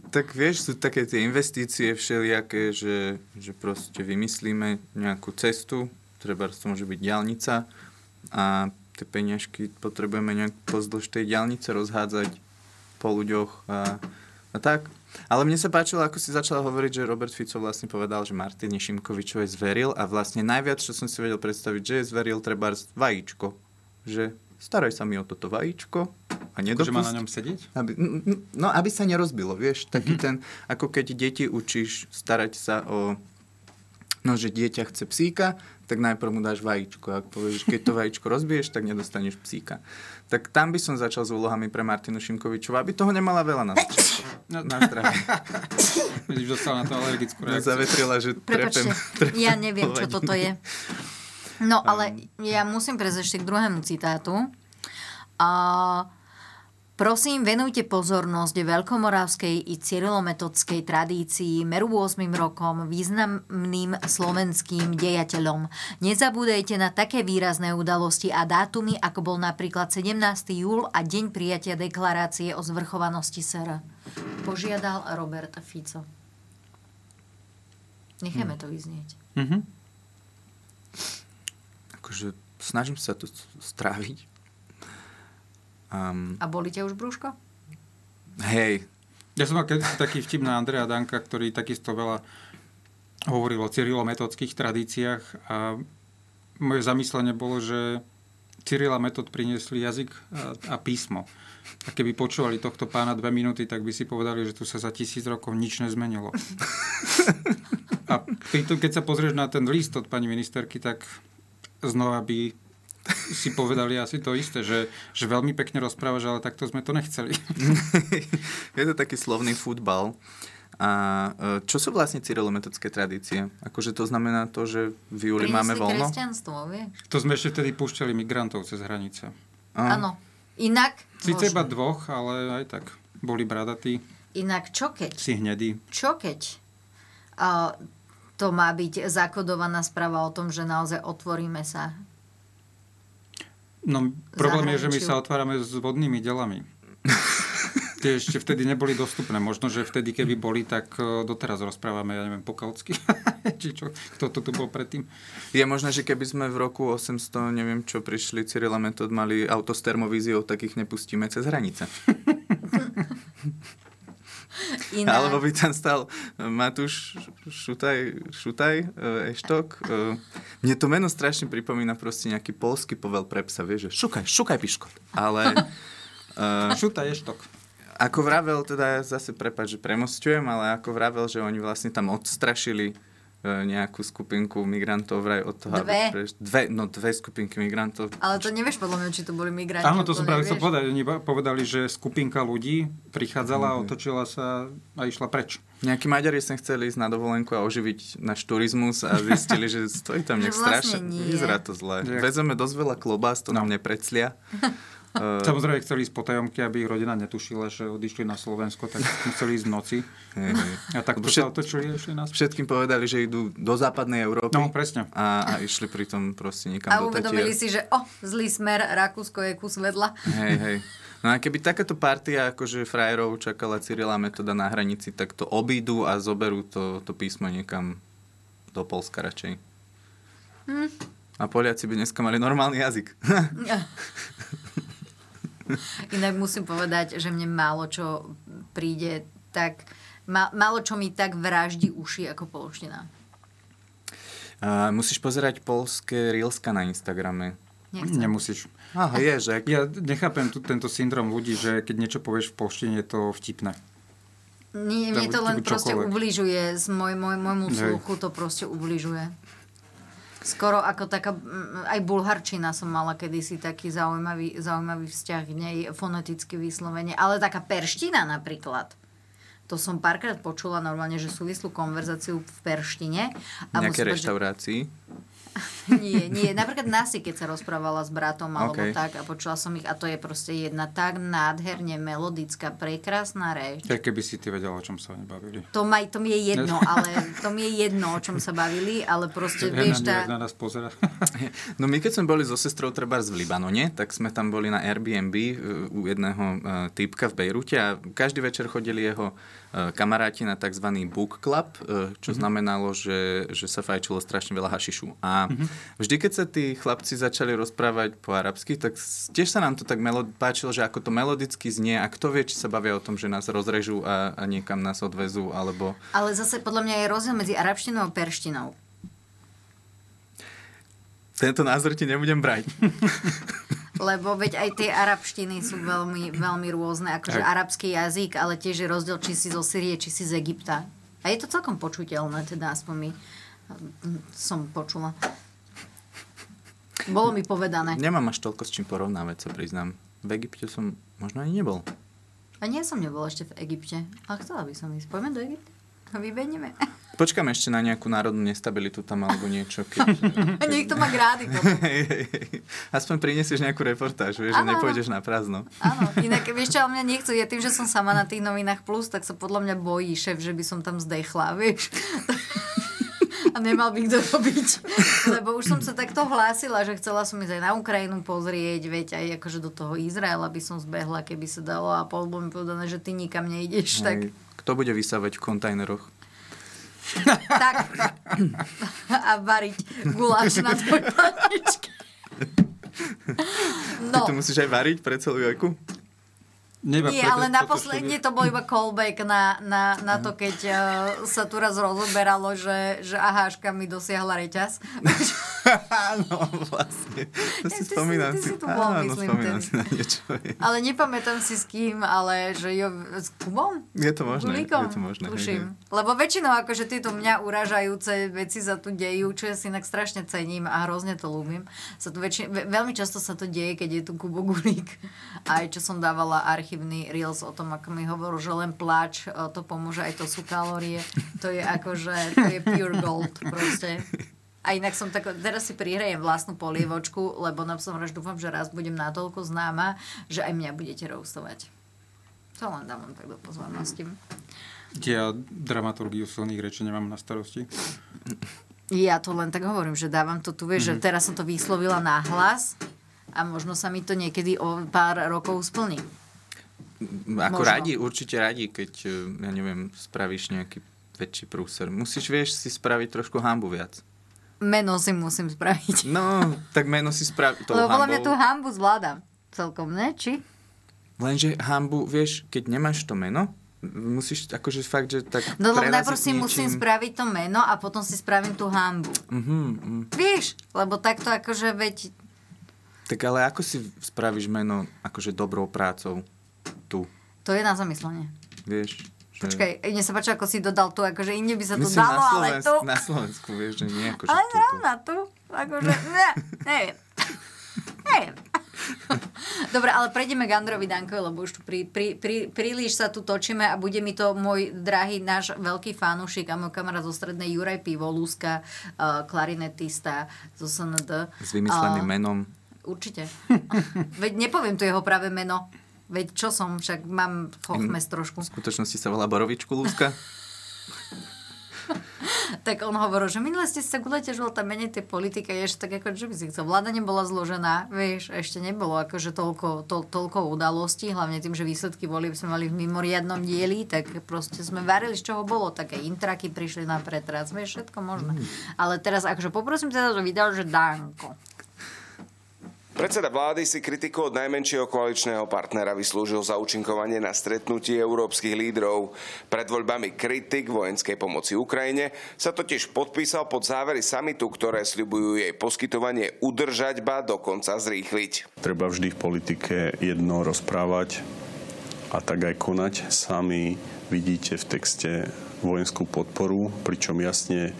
tak vieš, sú také tie investície všelijaké, že, že proste vymyslíme nejakú cestu, treba to môže byť diálnica a tie peňažky potrebujeme nejak pozdĺž tej diálnice rozhádzať po ľuďoch a, a tak. Ale mne sa páčilo, ako si začala hovoriť, že Robert Fico vlastne povedal, že Martine Šimkovičovej zveril a vlastne najviac, čo som si vedel predstaviť, že je zveril treba vajíčko. Že staraj sa mi o toto vajíčko a nedopust... Akože má na ňom sedieť? Aby, no, aby sa nerozbilo, vieš. Taký ten, ako keď deti učíš starať sa o... No, že dieťa chce psíka, tak najprv mu dáš vajíčko. Ak povieš, keď to vajíčko rozbiješ, tak nedostaneš psíka. Tak tam by som začal s úlohami pre Martinu Šimkovičovú, aby toho nemala veľa na začiatku. No. Na zdravie. Vidíš, dostala na to alergickú reakciu. Zavetrila, že Prepačte, trepem, trepem ja neviem, čo toto je. No, ale ja musím prejsť ešte k druhému citátu. A prosím, venujte pozornosť veľkomoravskej i cyrilometodskej tradícii, meru 8 rokom, významným slovenským dejateľom. Nezabúdajte na také výrazné udalosti a dátumy, ako bol napríklad 17. júl a deň prijatia deklarácie o zvrchovanosti SR. Požiadal Robert Fico. Necháme to vyznieť. Mhm. Akože snažím sa to stráviť. Um, A boli ťa už brúško? hej, Ja som mal keď taký vtip na Andreja Danka, ktorý takisto veľa hovoril o cyrilometodských tradíciách a moje zamyslenie bolo, že Cyril a Metod priniesli jazyk a, a písmo. A keby počúvali tohto pána dve minúty, tak by si povedali, že tu sa za tisíc rokov nič nezmenilo. A pritom, keď sa pozrieš na ten list od pani ministerky, tak znova by si povedali asi to isté, že, že veľmi pekne rozprávaš, ale takto sme to nechceli. je to taký slovný futbal. A e, čo sú vlastne cyrilometodské tradície? Akože to znamená to, že v júli máme Priniesli voľno? kresťanstvo, vieš? To sme ešte vtedy púšťali migrantov cez hranice. Áno. Inak, Sice iba dvoch, ale aj tak boli bradatí, inak čo keď? si hnedí. Čo keď? A to má byť zakodovaná správa o tom, že naozaj otvoríme sa. No, problém je, že my Zahraničiu. sa otvárame s vodnými delami. Tie ešte vtedy neboli dostupné. Možno, že vtedy, keby boli, tak e, doteraz rozprávame, ja neviem, po kautsky. Či čo, kto to tu bol predtým. Je možné, že keby sme v roku 800, neviem čo, prišli Cyril a Metod, mali auto s termovíziou, tak ich nepustíme cez hranice. Iná. Alebo by tam stal Matúš Šutaj, Šutaj e, Eštok. E, mne to meno strašne pripomína proste nejaký polský povel pre psa, vieš, že šukaj, šukaj piškot. Ale... Uh, Šutaj Eštok. Ako vravel, teda ja zase prepáč, že premostujem, ale ako vravel, že oni vlastne tam odstrašili nejakú skupinku migrantov vraj od toho, dve. Preš... dve. No dve skupinky migrantov. Ale to nevieš podľa mňa, či to boli migranti. Áno, to som práve chcel povedať. Oni povedali, že skupinka ľudí prichádzala, mm-hmm. otočila sa a išla preč. Nejakí Maďari sa chceli ísť na dovolenku a oživiť náš turizmus a zistili, že stojí tam nejak vlastne strašne. Vyzerá to zle. Vezeme dosť veľa klobás, to no. nám nepreclia. Uh, Samozrejme chceli ísť po tajomky, aby ich rodina netušila, že odišli na Slovensko, tak museli ísť v noci. Hey, hey. A tak to Všet, sa otočili a išli nás. Všetkým povedali, že idú do západnej Európy. No, presne. A, a išli pritom proste niekam a do A uvedomili si, že o, zlý smer, Rakúsko je kus vedľa. Hej, hej. No a keby takáto partia akože frajerov čakala Cyrila Metoda na hranici, tak to obídu a zoberú to, to písmo niekam do Polska radšej. Hm. A Poliaci by dneska mali normálny jazyk. Inak musím povedať, že mne málo čo príde tak... Málo čo mi tak vraždi uši ako polština. Uh, musíš pozerať polské reelska na Instagrame. Nechcem. Nemusíš. Aha, je, že... Ja nechápem tu, tento syndrom ľudí, že keď niečo povieš v polštine, je to vtipné. Nie, mne to len proste ubližuje. Z môj, môj, môjmu sluchu to proste ubližuje. Skoro ako taká, aj bulharčina som mala kedysi taký zaujímavý, zaujímavý vzťah k nej, foneticky vyslovene, ale taká perština napríklad. To som párkrát počula normálne, že súvislú konverzáciu v perštine. A Nejaké reštaurácii? Nie, nie. Napríklad Nasi, keď sa rozprávala s bratom alebo okay. tak a počula som ich a to je proste jedna tak nádherne melodická, prekrásna reč. Ja keby si ty vedela, o čom sa oni bavili. To, maj, to mi je jedno, ale to mi je jedno, o čom sa bavili, ale proste ja vieš... Tá... na nás pozera. no my keď sme boli so sestrou treba v Libanone, tak sme tam boli na Airbnb uh, u jedného uh, typka v Bejrute a každý večer chodili jeho uh, kamaráti na tzv. book club, čo mm-hmm. znamenalo, že, že sa fajčilo strašne veľa hašišu. A mm-hmm. vždy, keď sa tí chlapci začali rozprávať po arabsky, tak tiež sa nám to tak melod- páčilo, že ako to melodicky znie a kto vie, či sa bavia o tom, že nás rozrežú a, a niekam nás odvezú, alebo... Ale zase podľa mňa je rozdiel medzi arabštinou a perštinou. Tento názor ti nebudem brať. Lebo veď aj tie arabštiny sú veľmi, veľmi rôzne, akože aj. arabský jazyk, ale tiež je rozdiel, či si zo Syrie, či si z Egypta. A je to celkom počuteľné, teda aspoň mi som počula. Bolo mi povedané. Nemám až toľko s čím porovnávať, sa priznám. V Egypte som možno ani nebol. A nie som nebol ešte v Egypte. Ale chcela by som ísť. Poďme do Egypta. Vybenieme. Počkám ešte na nejakú národnú nestabilitu tam alebo niečo. Keď... Niekto má grády Aspoň prinesieš nejakú reportáž, vieš, že nepôjdeš na prázdno. Áno, inak vieš čo, mňa nechcú. Ja tým, že som sama na tých novinách plus, tak sa podľa mňa bojí šéf, že by som tam zdechla, vieš a nemal by kto robiť. Lebo už som sa takto hlásila, že chcela som ísť aj na Ukrajinu pozrieť, veď aj akože do toho Izraela by som zbehla, keby sa dalo a pol mi povedané, že ty nikam nejdeš. Aj, tak... Kto bude vysávať v kontajneroch? Tak. A variť guláš na tvoj paničke. No. Ty to musíš aj variť pre celú jojku? Neba, Nie, ale naposledne to bol iba callback na, na, na to, keď uh, sa tu raz rozoberalo, že, že aháška mi dosiahla reťaz. Áno, vlastne. To si spomínam si. Ty si tu bol, Áno, myslím. Ten. Si na niečo. Ale nepamätám si s kým, ale že jo, s Kubom? Je to možné. Gulíkom? Je to možné. Tuším. Hej, Lebo väčšinou akože tieto mňa uražajúce veci sa tu dejú, čo ja si inak strašne cením a hrozne to ľúbim. Sa tu väčšin, veľmi často sa to deje, keď je tu Kubo Gulík. Aj čo som dávala archív archívny reels o tom, ako mi hovoril, že len pláč, e, to pomôže, aj to sú kalórie. To je akože, to je pure gold proste. A inak som tak, teraz si prihrajem vlastnú polievočku, lebo nám som raz dúfam, že raz budem natoľko známa, že aj mňa budete roustovať. To len dávam tak do pozornosti. Ja dramaturgiu silných rečí nemám na starosti. Ja to len tak hovorím, že dávam to tu, vieš, mm-hmm. že mhm. teraz som to vyslovila na hlas a možno sa mi to niekedy o pár rokov splní. Ako Možno. radi, určite radi, keď, e, ja neviem, spravíš nejaký väčší prúser. Musíš, vieš, si spraviť trošku hambu viac. Meno si musím spraviť. No, tak meno si spraví tou Lebo podľa mňa tú hambu zvládam celkom, ne? Či? Lenže hambu, vieš, keď nemáš to meno, musíš akože fakt, že tak No lebo najprv si musím niečím. spraviť to meno a potom si spravím tú hambu. Mhm, mhm. Vieš? Lebo takto akože veď... Tak ale ako si spravíš meno akože dobrou prácou tu, To je na zamyslenie. vieš? Že... Počkaj, mne sa páči, ako si dodal tu, akože inde by sa to Myslím dalo, na, ale Slovensku, tu... na Slovensku, vieš, že nie akože Ale tu, tu. akože, ne, neviem. Neviem. Dobre, ale prejdeme k Androvi Dankovi, lebo už tu pri, pri, pri, príliš sa tu točíme a bude mi to môj drahý náš veľký fanúšik a môj kamarát zo strednej Juraj Pivolúska, uh, klarinetista zo SND. S vymysleným A- menom. Určite. Veď nepoviem tu jeho práve meno. Veď čo som, však mám hochmes trošku. V skutočnosti sa volá Borovičku Lúska. Tak on hovoril, že minule ste sa gulete, že tam menej tej politike, ešte tak ako, že by si chcel. Vláda nebola zložená, vieš, ešte nebolo akože toľko, to, toľko udalostí, hlavne tým, že výsledky boli, sme mali v mimoriadnom dieli, tak proste sme varili, z čoho bolo. Také intraky prišli na pretras, vieš, všetko možné. Ale teraz akože poprosím teda do videa, že Danko. Predseda vlády si kritiku od najmenšieho koaličného partnera vyslúžil za účinkovanie na stretnutí európskych lídrov. Pred voľbami kritik vojenskej pomoci Ukrajine sa totiž podpísal pod závery samitu, ktoré sľubujú jej poskytovanie udržať ba dokonca zrýchliť. Treba vždy v politike jedno rozprávať a tak aj konať. Sami vidíte v texte vojenskú podporu, pričom jasne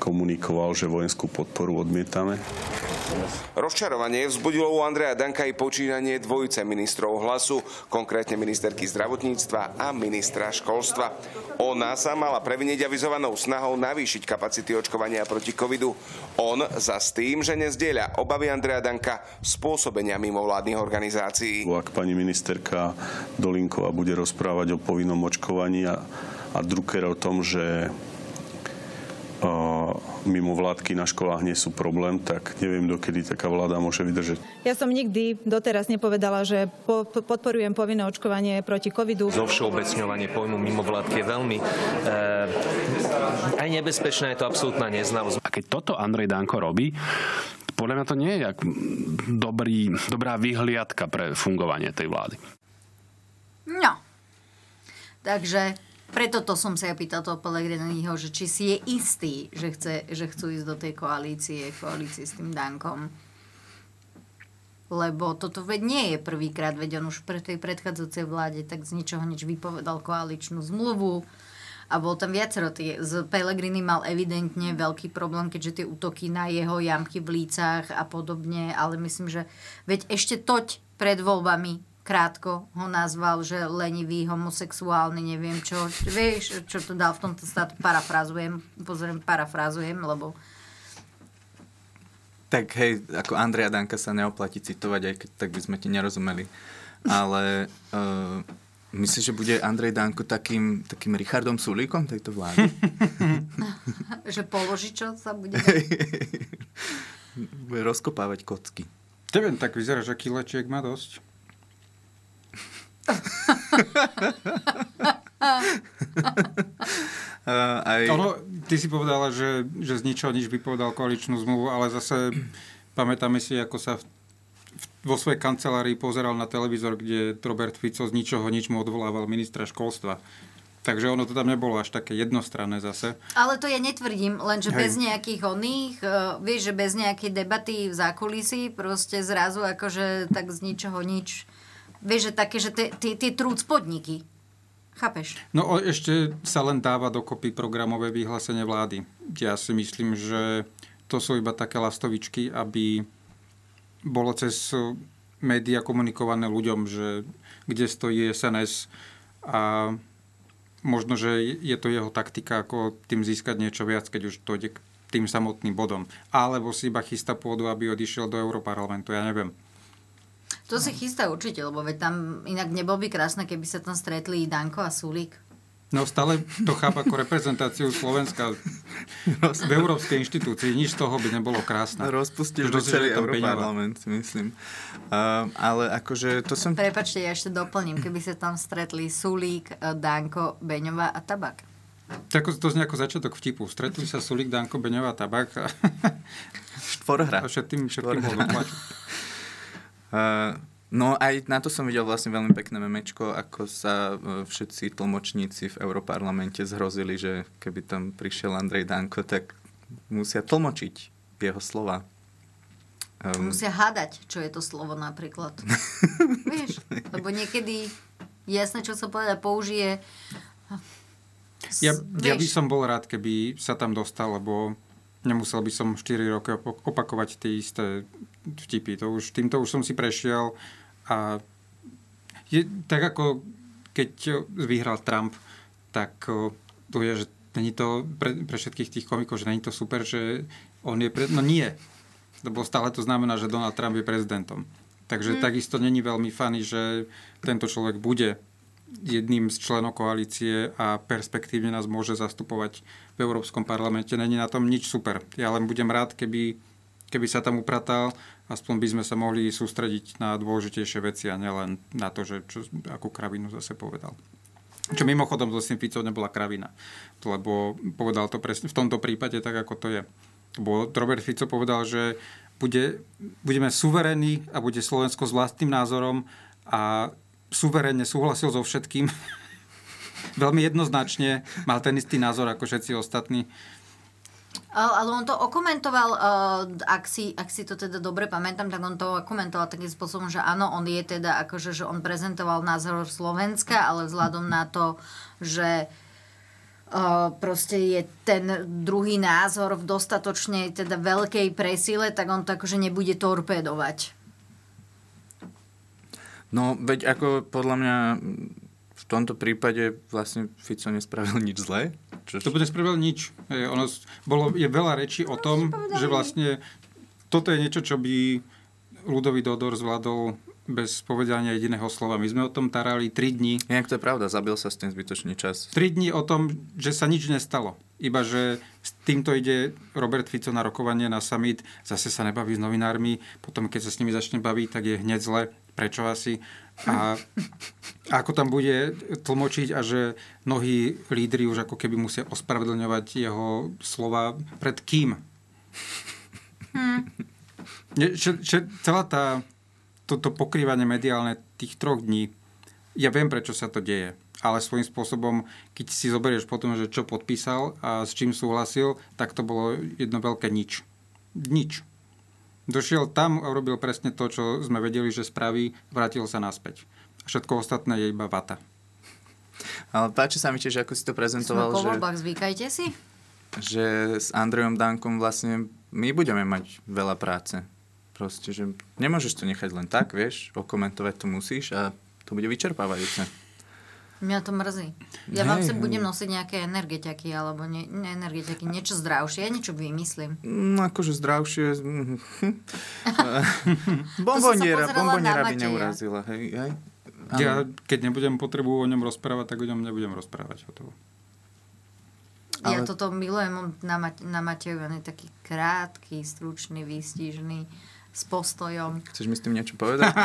komunikoval, že vojenskú podporu odmietame. Rozčarovanie vzbudilo u Andreja Danka i počínanie dvojice ministrov hlasu, konkrétne ministerky zdravotníctva a ministra školstva. Ona sa mala previniť avizovanou snahou navýšiť kapacity očkovania proti covidu. On za s tým, že nezdieľa obavy Andreja Danka spôsobenia mimovládnych organizácií. Ak pani ministerka Dolinková bude rozprávať o povinnom očkovaní a, a Drucker o tom, že mimo vládky na školách nie sú problém, tak neviem, dokedy taká vláda môže vydržať. Ja som nikdy doteraz nepovedala, že po, po, podporujem povinné očkovanie proti covidu. Zovšeobecňovanie pojmu mimovládky je veľmi eh, aj nebezpečné, je to absolútna neznalosť. A keď toto Andrej Danko robí, podľa mňa to nie je jak dobrý, dobrá vyhliadka pre fungovanie tej vlády. No. Takže preto to som sa ja pýtal toho Pellegriniho, že či si je istý, že, chce, že chcú ísť do tej koalície, koalície s tým Dankom. Lebo toto veď nie je prvýkrát, veď on už pre tej predchádzajúcej vláde tak z ničoho nič vypovedal koaličnú zmluvu a bol tam viacero. Tie, z Pellegrini mal evidentne veľký problém, keďže tie útoky na jeho jamky v lícach a podobne, ale myslím, že veď ešte toť pred voľbami krátko ho nazval, že lenivý, homosexuálny, neviem čo. Vieš, čo to dal v tomto státu? Parafrazujem, pozriem, parafrazujem, lebo Tak hej, ako Andreja Danka sa neoplatí citovať, aj keď tak by sme ti nerozumeli. Ale uh, myslíš, že bude Andrej Danko takým, takým Richardom Sulíkom tejto vlády? že položí, čo sa bude... bude rozkopávať kocky. Neviem, tak vyzerá, že kilečiek má dosť. Aj... Ono, ty si povedala, že, že z ničoho nič vypovedal koaličnú zmluvu, ale zase pamätáme si, ako sa v, v, vo svojej kancelárii pozeral na televízor, kde Robert Fico z ničoho nič mu odvolával ministra školstva. Takže ono to tam nebolo až také jednostranné zase. Ale to ja netvrdím, lenže Hej. bez nejakých oných, uh, vieš, že bez nejakej debaty v zákulisí, proste zrazu akože tak z ničoho nič. Vieš, že také, že tie- trúc podniky. Chápeš? No ešte sa len dáva dokopy programové vyhlásenie vlády. Ja si myslím, že to sú iba také lastovičky, aby bolo cez média komunikované ľuďom, že kde stojí SNS a možno, že je to jeho taktika, ako tým získať niečo viac, keď už dojde k tým samotným bodom. Alebo si iba chystá pôdu, aby odišiel do Európarlamentu, ja neviem. To si chystá určite, lebo veď tam inak nebol by krásne, keby sa tam stretli Danko a Sulík. No stále to chápa ako reprezentáciu Slovenska v európskej inštitúcii. Nič z toho by nebolo krásne. Rozpustili by celý. Europarlament, myslím. Uh, ale akože to som... Prepačte, ja ešte doplním, keby sa tam stretli Sulík, Danko, Beňová a Tabak. Tak to znie ako začiatok vtipu. Stretli sa Sulik, Danko, Beňová, Tabak a, Štvorhra. a všetkým, všetkým bol. Uh, no aj na to som videl vlastne veľmi pekné memečko, ako sa uh, všetci tlmočníci v Europarlamente zhrozili, že keby tam prišiel Andrej Danko, tak musia tlmočiť jeho slova. Um, Musia hádať, čo je to slovo napríklad. Vieš, lebo niekedy jasné, čo sa povedať, použije Ja, ja by som bol rád, keby sa tam dostal, lebo nemusel by som 4 roky opakovať tie isté vtipy. To už, týmto už som si prešiel a je, tak ako keď vyhral Trump, tak to je, že není to pre, pre všetkých tých komikov, že není to super, že on je pre... No nie, lebo stále to znamená, že Donald Trump je prezidentom. Takže Mm. takisto není veľmi fany, že tento človek bude jedným z členov koalície a perspektívne nás môže zastupovať v Európskom parlamente. Není na tom nič super. Ja len budem rád, keby, keby sa tam upratal, aspoň by sme sa mohli sústrediť na dôležitejšie veci a nielen na to, že čo, akú kravinu zase povedal. Čo mimochodom so Ficov nebola kravina, lebo povedal to presne v tomto prípade tak, ako to je. Bo Robert Fico povedal, že bude, budeme suverení a bude Slovensko s vlastným názorom a suverénne súhlasil so všetkým. Veľmi jednoznačne mal ten istý názor ako všetci ostatní. Ale on to okomentoval, uh, ak, si, ak si to teda dobre pamätám, tak on to okomentoval takým spôsobom, že áno, on je teda akože, že on prezentoval názor Slovenska, ale vzhľadom na to, že uh, proste je ten druhý názor v dostatočne teda veľkej presile, tak on to akože nebude torpédovať. No, veď ako podľa mňa v tomto prípade vlastne Fico nespravil nič zlé. Čo... To bude spravil nič. Je, ono, bolo, je veľa rečí o tom, že vlastne toto je niečo, čo by ľudový Dodor zvládol bez povedania jediného slova. My sme o tom tarali 3 dní. Inak to je pravda, zabil sa s tým zbytočný čas. 3 dní o tom, že sa nič nestalo. Iba, že s týmto ide Robert Fico na rokovanie na summit, zase sa nebaví s novinármi, potom keď sa s nimi začne baviť, tak je hneď zle. Prečo asi? A ako tam bude tlmočiť a že mnohí lídry už ako keby musia ospravedlňovať jeho slova pred kým? Nie, že, že celá tá, toto pokrývanie mediálne tých troch dní, ja viem, prečo sa to deje, ale svojím spôsobom, keď si zoberieš potom, že čo podpísal a s čím súhlasil, tak to bolo jedno veľké nič. Nič. Došiel tam a urobil presne to, čo sme vedeli, že spraví, vrátil sa naspäť. A všetko ostatné je iba vata. Ale páči sa mi tiež, ako si to Sme prezentoval, po že, voľbách, zvykajte si. že s Andrejom Dankom vlastne my budeme mať veľa práce. Proste, že nemôžeš to nechať len tak, vieš, okomentovať to musíš a to bude vyčerpávajúce. Mňa to mrzí. Ja vám sem budem nosiť nejaké energetiaky, alebo nie, nie energetiaky, niečo zdravšie, ja niečo vymyslím. No, akože zdravšie... mm, bomboniera, bomboniera by neurazila, hej, hej. Ja, keď nebudem potrebu o ňom rozprávať, tak o ňom nebudem rozprávať. Hotovo. Ja Ale- toto milujem na, Mate- na Matejovi, on je taký krátky, stručný, výstižný, s postojom. Chceš mi s tým niečo povedať?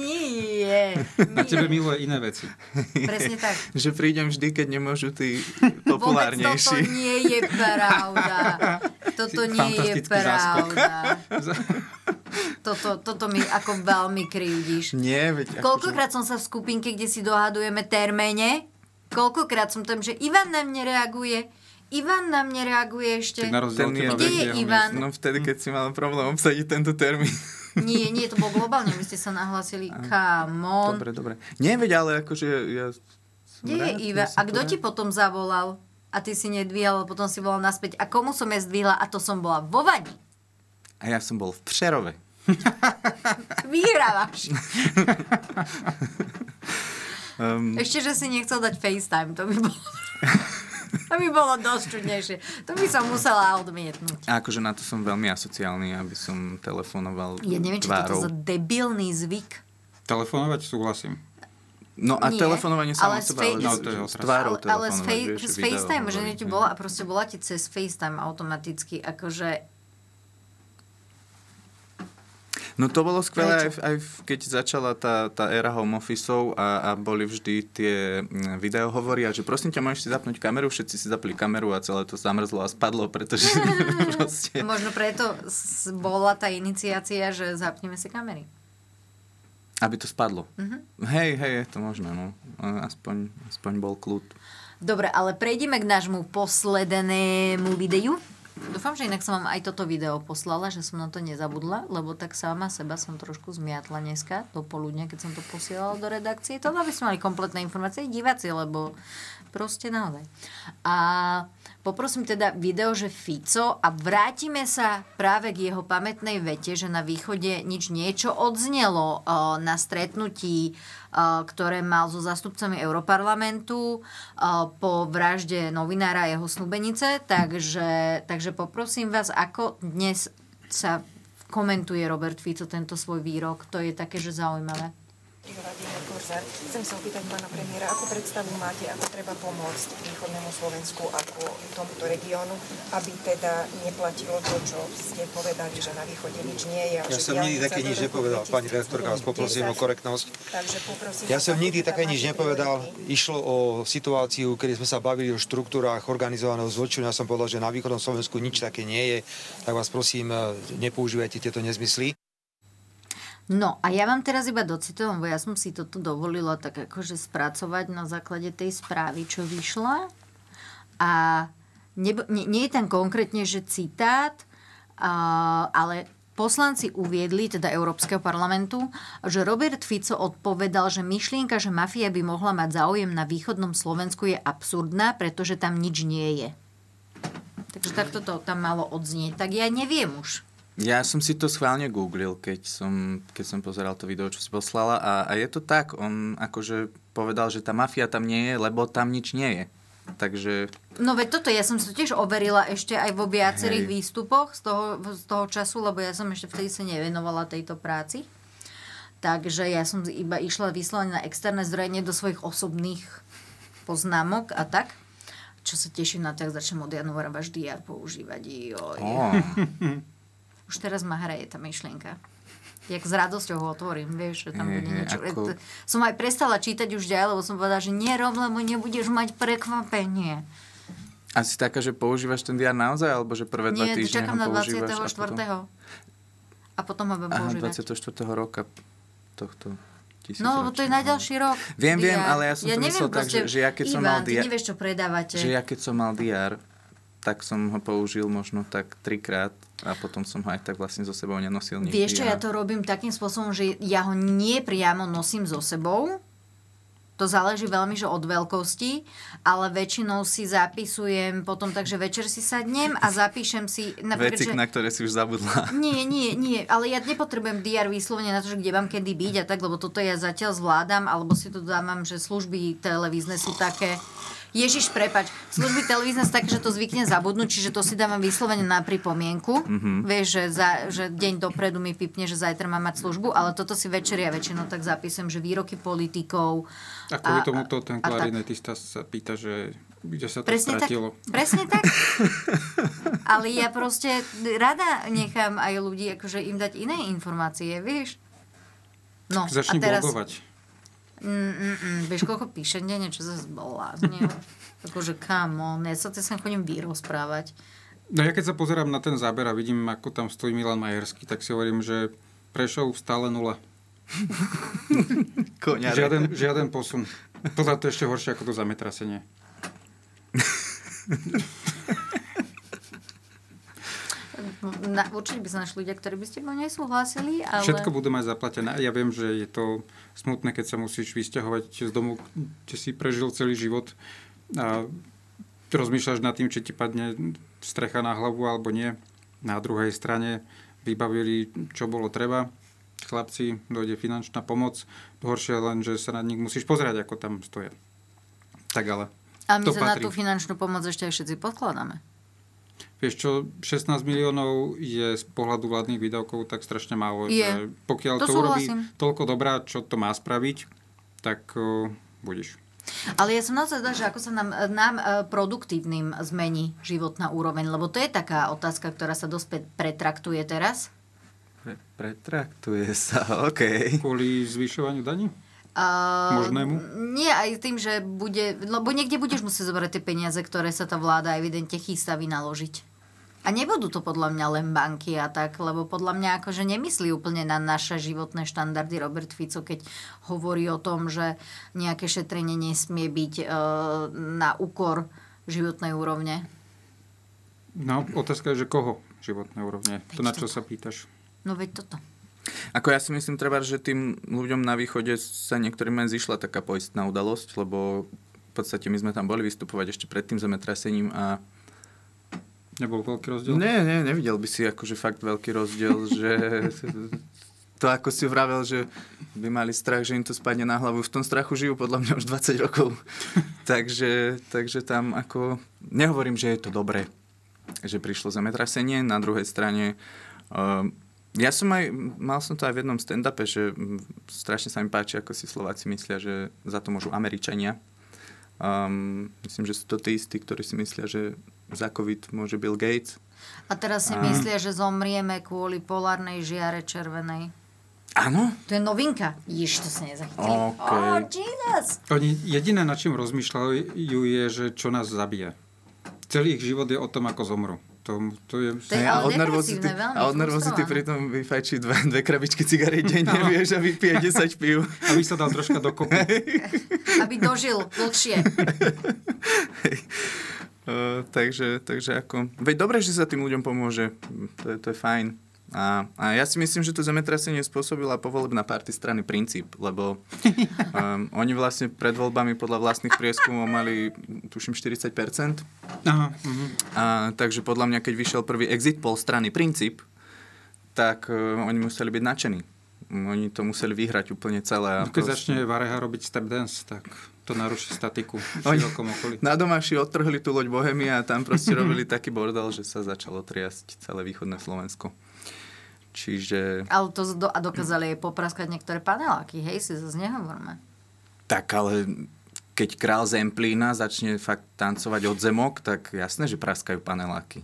Nie. Na tebe miluje iné veci. Presne tak. že prídem vždy, keď nemôžu tí Vôbec toto populárnejší. nie je pravda. Toto nie je pravda. Toto, toto mi ako veľmi krivdíš. Nie, veď... Koľkokrát som sa v skupinke, kde si dohadujeme terméne, koľkokrát som tam, že Ivan na mne reaguje, Ivan na mne reaguje ešte. Ten Kde je Ivan? No vtedy, keď si mal problém obsadiť tento termín. Nie, nie, to bolo globálne, vy ste sa nahlásili. Come on. Dobre, dobre. Nie, veď, ale akože ja... Kde je rád, Iva? ja som A kto to ti potom zavolal? A ty si nedvíhal, a potom si volal naspäť. A komu som ja zdvihla? A to som bola vo Vani. A ja som bol v Přerove. Vyhrávaš. Um, Ešte, že si nechcel dať FaceTime, to by bolo... to by bolo dosť čudnejšie. To by som musela odmietnúť. a akože na to som veľmi asociálny, aby som telefonoval Ja neviem, čo toto tvárou. za debilný zvyk. Telefonovať súhlasím. No a Nie, telefonovanie sa ale od z seba, fe- ale no, to je s tvárou ale, ale z, telefonovať, fej, video FaceTime, že ti bola a proste bola ti cez FaceTime automaticky, akože No to bolo skvelé, aj, aj keď začala tá, tá éra home officeov a, a boli vždy tie mm, video hovoria, že prosím ťa, môžeš si zapnúť kameru, všetci si zapli kameru a celé to zamrzlo a spadlo, pretože proste... možno preto bola tá iniciácia, že zapneme si kamery. Aby to spadlo. Mhm. Hej, hej, je to možné, no. Aspoň, aspoň bol kľud. Dobre, ale prejdeme k nášmu poslednému videu. Dúfam, že inak som vám aj toto video poslala, že som na to nezabudla, lebo tak sama seba som trošku zmiatla dneska do poludnia, keď som to posielala do redakcie. To aby sme mali kompletné informácie diváci, lebo proste naozaj. A poprosím teda video, že Fico a vrátime sa práve k jeho pamätnej vete, že na východe nič niečo odznelo o, na stretnutí, o, ktoré mal so zastupcami Europarlamentu o, po vražde novinára a jeho snúbenice. Takže, takže poprosím vás, ako dnes sa komentuje Robert Fico tento svoj výrok. To je také, že zaujímavé. Vladimír. Chcem sa opýtať pána premiéra, akú predstavu máte, ako treba pomôcť východnému Slovensku ako tomuto regiónu, aby teda neplatilo to, čo ste povedali, že na východe nič nie je. Ja som nikdy také nič nepovedal. Pani redaktorka, vás poprosím o 2010. korektnosť. Takže poprosím Ja som nikdy také nič nepovedal. Išlo o situáciu, kedy sme sa bavili o štruktúrách organizovaného zločinu. Ja som povedal, že na východnom Slovensku nič také nie je. Tak vás prosím, nepoužívajte tieto nezmysly. No a ja vám teraz iba docitujem, lebo ja som si toto dovolila tak akože spracovať na základe tej správy, čo vyšla. A nebo, nie, nie je tam konkrétne, že citát, a, ale poslanci uviedli, teda Európskeho parlamentu, že Robert Fico odpovedal, že myšlienka, že mafia by mohla mať záujem na východnom Slovensku je absurdná, pretože tam nič nie je. Takže takto to tam malo odznieť. Tak ja neviem už. Ja som si to schválne googlil, keď som, keď som pozeral to video, čo si poslala a, a je to tak. On akože povedal, že tá mafia tam nie je, lebo tam nič nie je. Takže No veď toto, ja som si to tiež overila ešte aj vo viacerých Hej. výstupoch z toho, z toho času, lebo ja som ešte vtedy sa nevenovala tejto práci. Takže ja som iba išla vyslovene na externé zdroje, nie do svojich osobných poznámok a tak. Čo sa teším na to, ak začnem od januára váš DR používať. Joj. Oh. Už teraz ma hraje tá myšlienka. Jak s radosťou ho otvorím, vieš, že tam bude je, niečo. ako- Som aj prestala čítať už ďalej, lebo som povedala, že nie rob, lebo nebudeš mať prekvapenie. asi taká, že používaš ten DR naozaj, alebo že prvé dva Nie, týždne čakám ho na používaš 24. A potom ho budem Aha, používať. 24. roka tohto No, lebo to je na ďalší rok. Viem, viem, DR. ale ja som to myslel tak, že- že ja keď som Ivan, mal ty dia- nevieš, čo predávate. Že ja keď som mal DR, tak som ho použil možno tak trikrát a potom som ho aj tak vlastne so sebou nenosil nikdy. Vieš čo, a- ja to robím takým spôsobom, že ja ho nie priamo nosím so sebou. To záleží veľmi, že od veľkosti, ale väčšinou si zapisujem potom tak, že večer si sadnem a zapíšem si... Veci, že... na ktoré si už zabudla. Nie, nie, nie, ale ja nepotrebujem DR vyslovene na to, že kde mám kedy byť a tak, lebo toto ja zatiaľ zvládam, alebo si to dávam, že služby televízne sú také... Ježiš, prepač, služby televízne sú také, že to zvykne zabudnúť, čiže to si dávam vyslovene na pripomienku. Mhm. Vieš, že, za, že deň dopredu mi pipne, že zajtra mám mať službu, ale toto si večer ja väčšinou tak zapisujem, že výroky politikov. A kvôli tomuto ten tak. klarinetista sa pýta, že kde sa to Presne tak, stratilo. presne tak. Ale ja proste rada nechám aj ľudí, akože im dať iné informácie, vieš? No, Začni a teraz... blogovať. Mm, mm, mm, vieš, koľko píše denne, čo sa zblázne. Akože, come on, ja sa te sem chodím vyrozprávať. No ja keď sa pozerám na ten záber a vidím, ako tam stojí Milan Majerský, tak si hovorím, že Prešov stále nula. Žiaden, žiaden posun. To je ešte horšie ako to zametrasenie. Na, určite by sa našli ľudia, ktorí by s tebou nesúhlasili, ale... Všetko budú mať zaplatené. Ja viem, že je to smutné, keď sa musíš vysťahovať z domu, kde si prežil celý život a rozmýšľaš nad tým, či ti padne strecha na hlavu alebo nie. Na druhej strane vybavili, čo bolo treba. Chlapci, dojde finančná pomoc. Horšie len, že sa na nich musíš pozerať, ako tam stoja. Tak ale A my to sa na patrí. tú finančnú pomoc ešte aj všetci podkladáme. Vieš čo, 16 miliónov je z pohľadu vládnych výdavkov tak strašne málo, Je. že pokiaľ To to, urobí toľko dobrá, čo to má spraviť, tak uh, budeš. Ale ja som naozaj že ako sa nám, nám e, produktívnym zmení životná úroveň, lebo to je taká otázka, ktorá sa dosť pretraktuje teraz. Pre, pretraktuje sa, OK. Kvôli zvyšovaniu daní? Uh, Možnému? Nie, aj tým, že bude, lebo niekde budeš musieť zobrať tie peniaze, ktoré sa tá vláda evidentne chystá vynaložiť. A nebudú to podľa mňa len banky a tak, lebo podľa mňa akože nemyslí úplne na naše životné štandardy Robert Fico, keď hovorí o tom, že nejaké šetrenie nesmie byť e, na úkor životnej úrovne. No, otázka je, že koho životné úrovne? Veď to na čo to. sa pýtaš? No veď toto. Ako ja si myslím treba, že tým ľuďom na východe sa niektorým len zišla taká poistná udalosť, lebo v podstate my sme tam boli vystupovať ešte pred tým zemetrasením a Nebol veľký rozdiel? Nie, nie, nevidel by si akože fakt veľký rozdiel, že to ako si vravel, že by mali strach, že im to spadne na hlavu. V tom strachu žijú podľa mňa už 20 rokov. takže, takže tam ako... Nehovorím, že je to dobré, že prišlo zemetrasenie. Na druhej strane... Uh, ja som aj, mal som to aj v jednom stand-upe, že strašne sa mi páči, ako si Slováci myslia, že za to môžu Američania. Um, myslím, že sú to tí istí, ktorí si myslia, že za COVID môže Bill Gates. A teraz si a... myslia, že zomrieme kvôli polárnej žiare červenej. Áno? To je novinka. Již, to sa nezachytili. Okay. Oh, Jesus! Oni jediné, na čím rozmýšľajú, je, že čo nás zabije. Celý ich život je o tom, ako zomru. To, to je... To je a od nervozity, a od nervozity pritom vyfajčí dve, dve krabičky cigaret denne, vieš, a vypije 10 pív. Aby sa dal troška dokopy. Aby dožil dlhšie. Uh, takže, takže ako... Veď dobre, že sa tým ľuďom pomôže. To je, to je fajn. A, a ja si myslím, že to zemetrasenie spôsobila povolebná party strany Princíp, lebo um, oni vlastne pred voľbami podľa vlastných prieskumov mali, tuším, 40%. Aha, uh-huh. A, takže podľa mňa, keď vyšiel prvý exit poll strany Princíp, tak uh, oni museli byť nadšení. Oni to museli vyhrať úplne celé. No, keď proste... začne Vareha robiť step dance, tak to naruší statiku v širokom okolí. Na domáši odtrhli tú loď Bohemia a tam proste robili taký bordel, že sa začalo triasť celé východné Slovensko. Čiže... Ale to do, a dokázali aj popraskať niektoré paneláky, hej, si zase nehovorme. Tak ale keď král Zemplína začne fakt tancovať od zemok, tak jasné, že praskajú paneláky.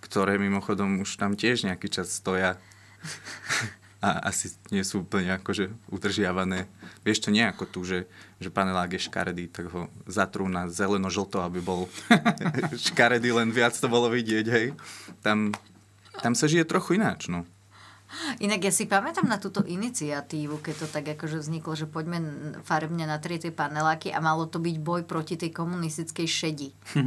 Ktoré mimochodom už tam tiež nejaký čas stoja. a asi nie sú úplne akože udržiavané. Vieš to nie ako tu, že, že panelák je škaredý, tak ho zatrú na zeleno-žlto, aby bol škaredý, len viac to bolo vidieť, hej. Tam, tam sa žije trochu ináč, no. Inak ja si pamätám na túto iniciatívu, keď to tak akože vzniklo, že poďme farebne na tie paneláky a malo to byť boj proti tej komunistickej šedi.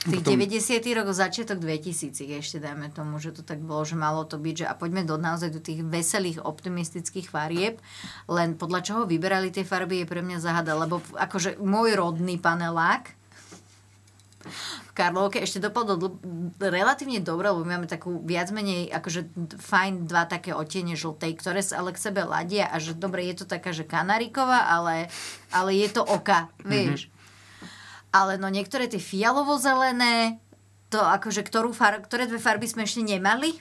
Tých potom... 90. rokov, začiatok 2000 ešte dajme tomu, že to tak bolo, že malo to byť, že a poďme do naozaj do tých veselých, optimistických farieb, len podľa čoho vyberali tie farby je pre mňa zahada, lebo akože môj rodný panelák Karlovke ešte dopadol relatívne dobre, lebo máme takú viac menej akože fajn dva také otiene žltej, ktoré sa ale k sebe ladia a že dobre, je to taká, že kanáriková, ale, ale je to oka, vieš. Mm-hmm ale no niektoré tie fialovo-zelené, to akože ktorú far, ktoré dve farby sme ešte nemali?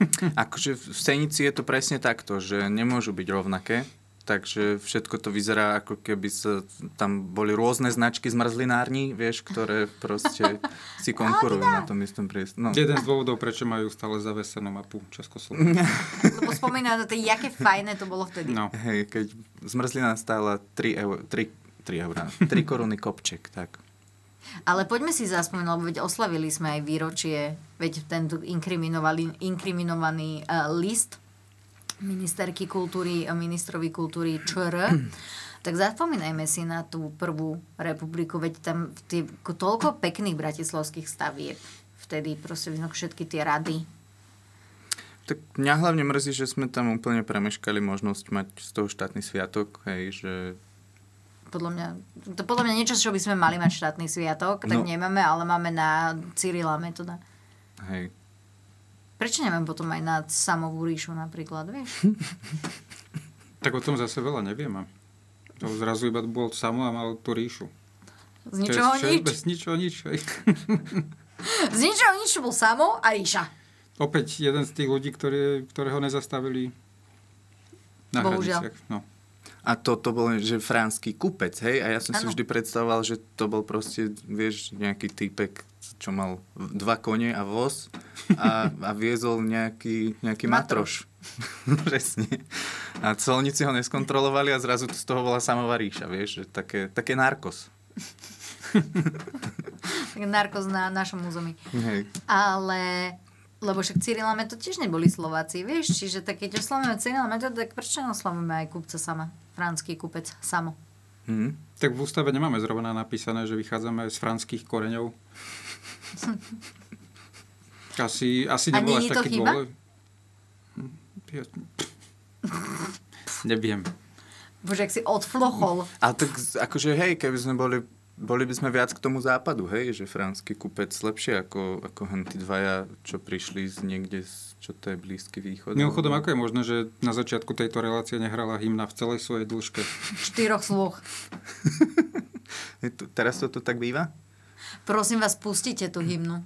akože v Senici je to presne takto, že nemôžu byť rovnaké, takže všetko to vyzerá ako keby sa, tam boli rôzne značky zmrzlinární, vieš, ktoré proste si konkurujú na tom istom priestore. No. Jeden z dôvodov, prečo majú stále zavesenú mapu Československa. Lebo spomínam na to, jaké fajné to bolo vtedy. No. Hej, keď zmrzlina stála 3, eur, 3 3 eurá. 3 koruny kopček, tak. Ale poďme si zaspomenúť, lebo veď oslavili sme aj výročie, veď ten inkriminovaný, inkriminovaný uh, list ministerky kultúry, ministrovi kultúry ČR. tak zapomínajme si na tú prvú republiku, veď tam tie, toľko pekných bratislavských stavieb. Vtedy proste všetky tie rady. Tak mňa hlavne mrzí, že sme tam úplne premeškali možnosť mať z toho štátny sviatok, hej, že podľa mňa, to podľa mňa niečo, čo by sme mali mať štátny sviatok, tak no. nemáme, ale máme na Cyrila metoda. Hej. Prečo nemáme potom aj na samovú ríšu napríklad, vieš? tak o tom zase veľa nevieme. To zrazu iba bol samo a mal tú ríšu. Z ničoho nič. Bez ničoho nič. Z ničoho nič bol samo a ríša. Opäť jeden z tých ľudí, ktoré, ktorého nezastavili na Bohužiaľ. hraniciach. No. A to, to bol, že franský kupec, hej? A ja som si Áno. vždy predstavoval, že to bol proste, vieš, nejaký typek, čo mal dva kone a voz a, a viezol nejaký, nejaký matroš. Presne. A colníci ho neskontrolovali a zrazu z toho bola samová ríša, vieš, že také, také narkos. Narkos na našom území. Hej. Ale lebo však Cyrila Metod tiež neboli Slováci, vieš, čiže tak keď oslavujeme Cyrila Metod, tak prečo neoslavujeme aj kupca sama? Franský kupec samo. Hm. Tak v ústave nemáme zrovna napísané, že vychádzame z franských koreňov. Asi, asi A nebol až taký chyba? ja- Neviem. Bože, ak si odflochol. A tak akože hej, keby sme boli, boli by sme viac k tomu západu, hej, že franský kupec lepšie ako, ako hen tí dvaja, čo prišli z niekde, z, čo to je Blízky východ. Mimochodom, ako je možné, že na začiatku tejto relácie nehrala hymna v celej svojej dĺžke? Štyroch slôch. Teraz to tu tak býva? Prosím vás, pustite tú hymnu.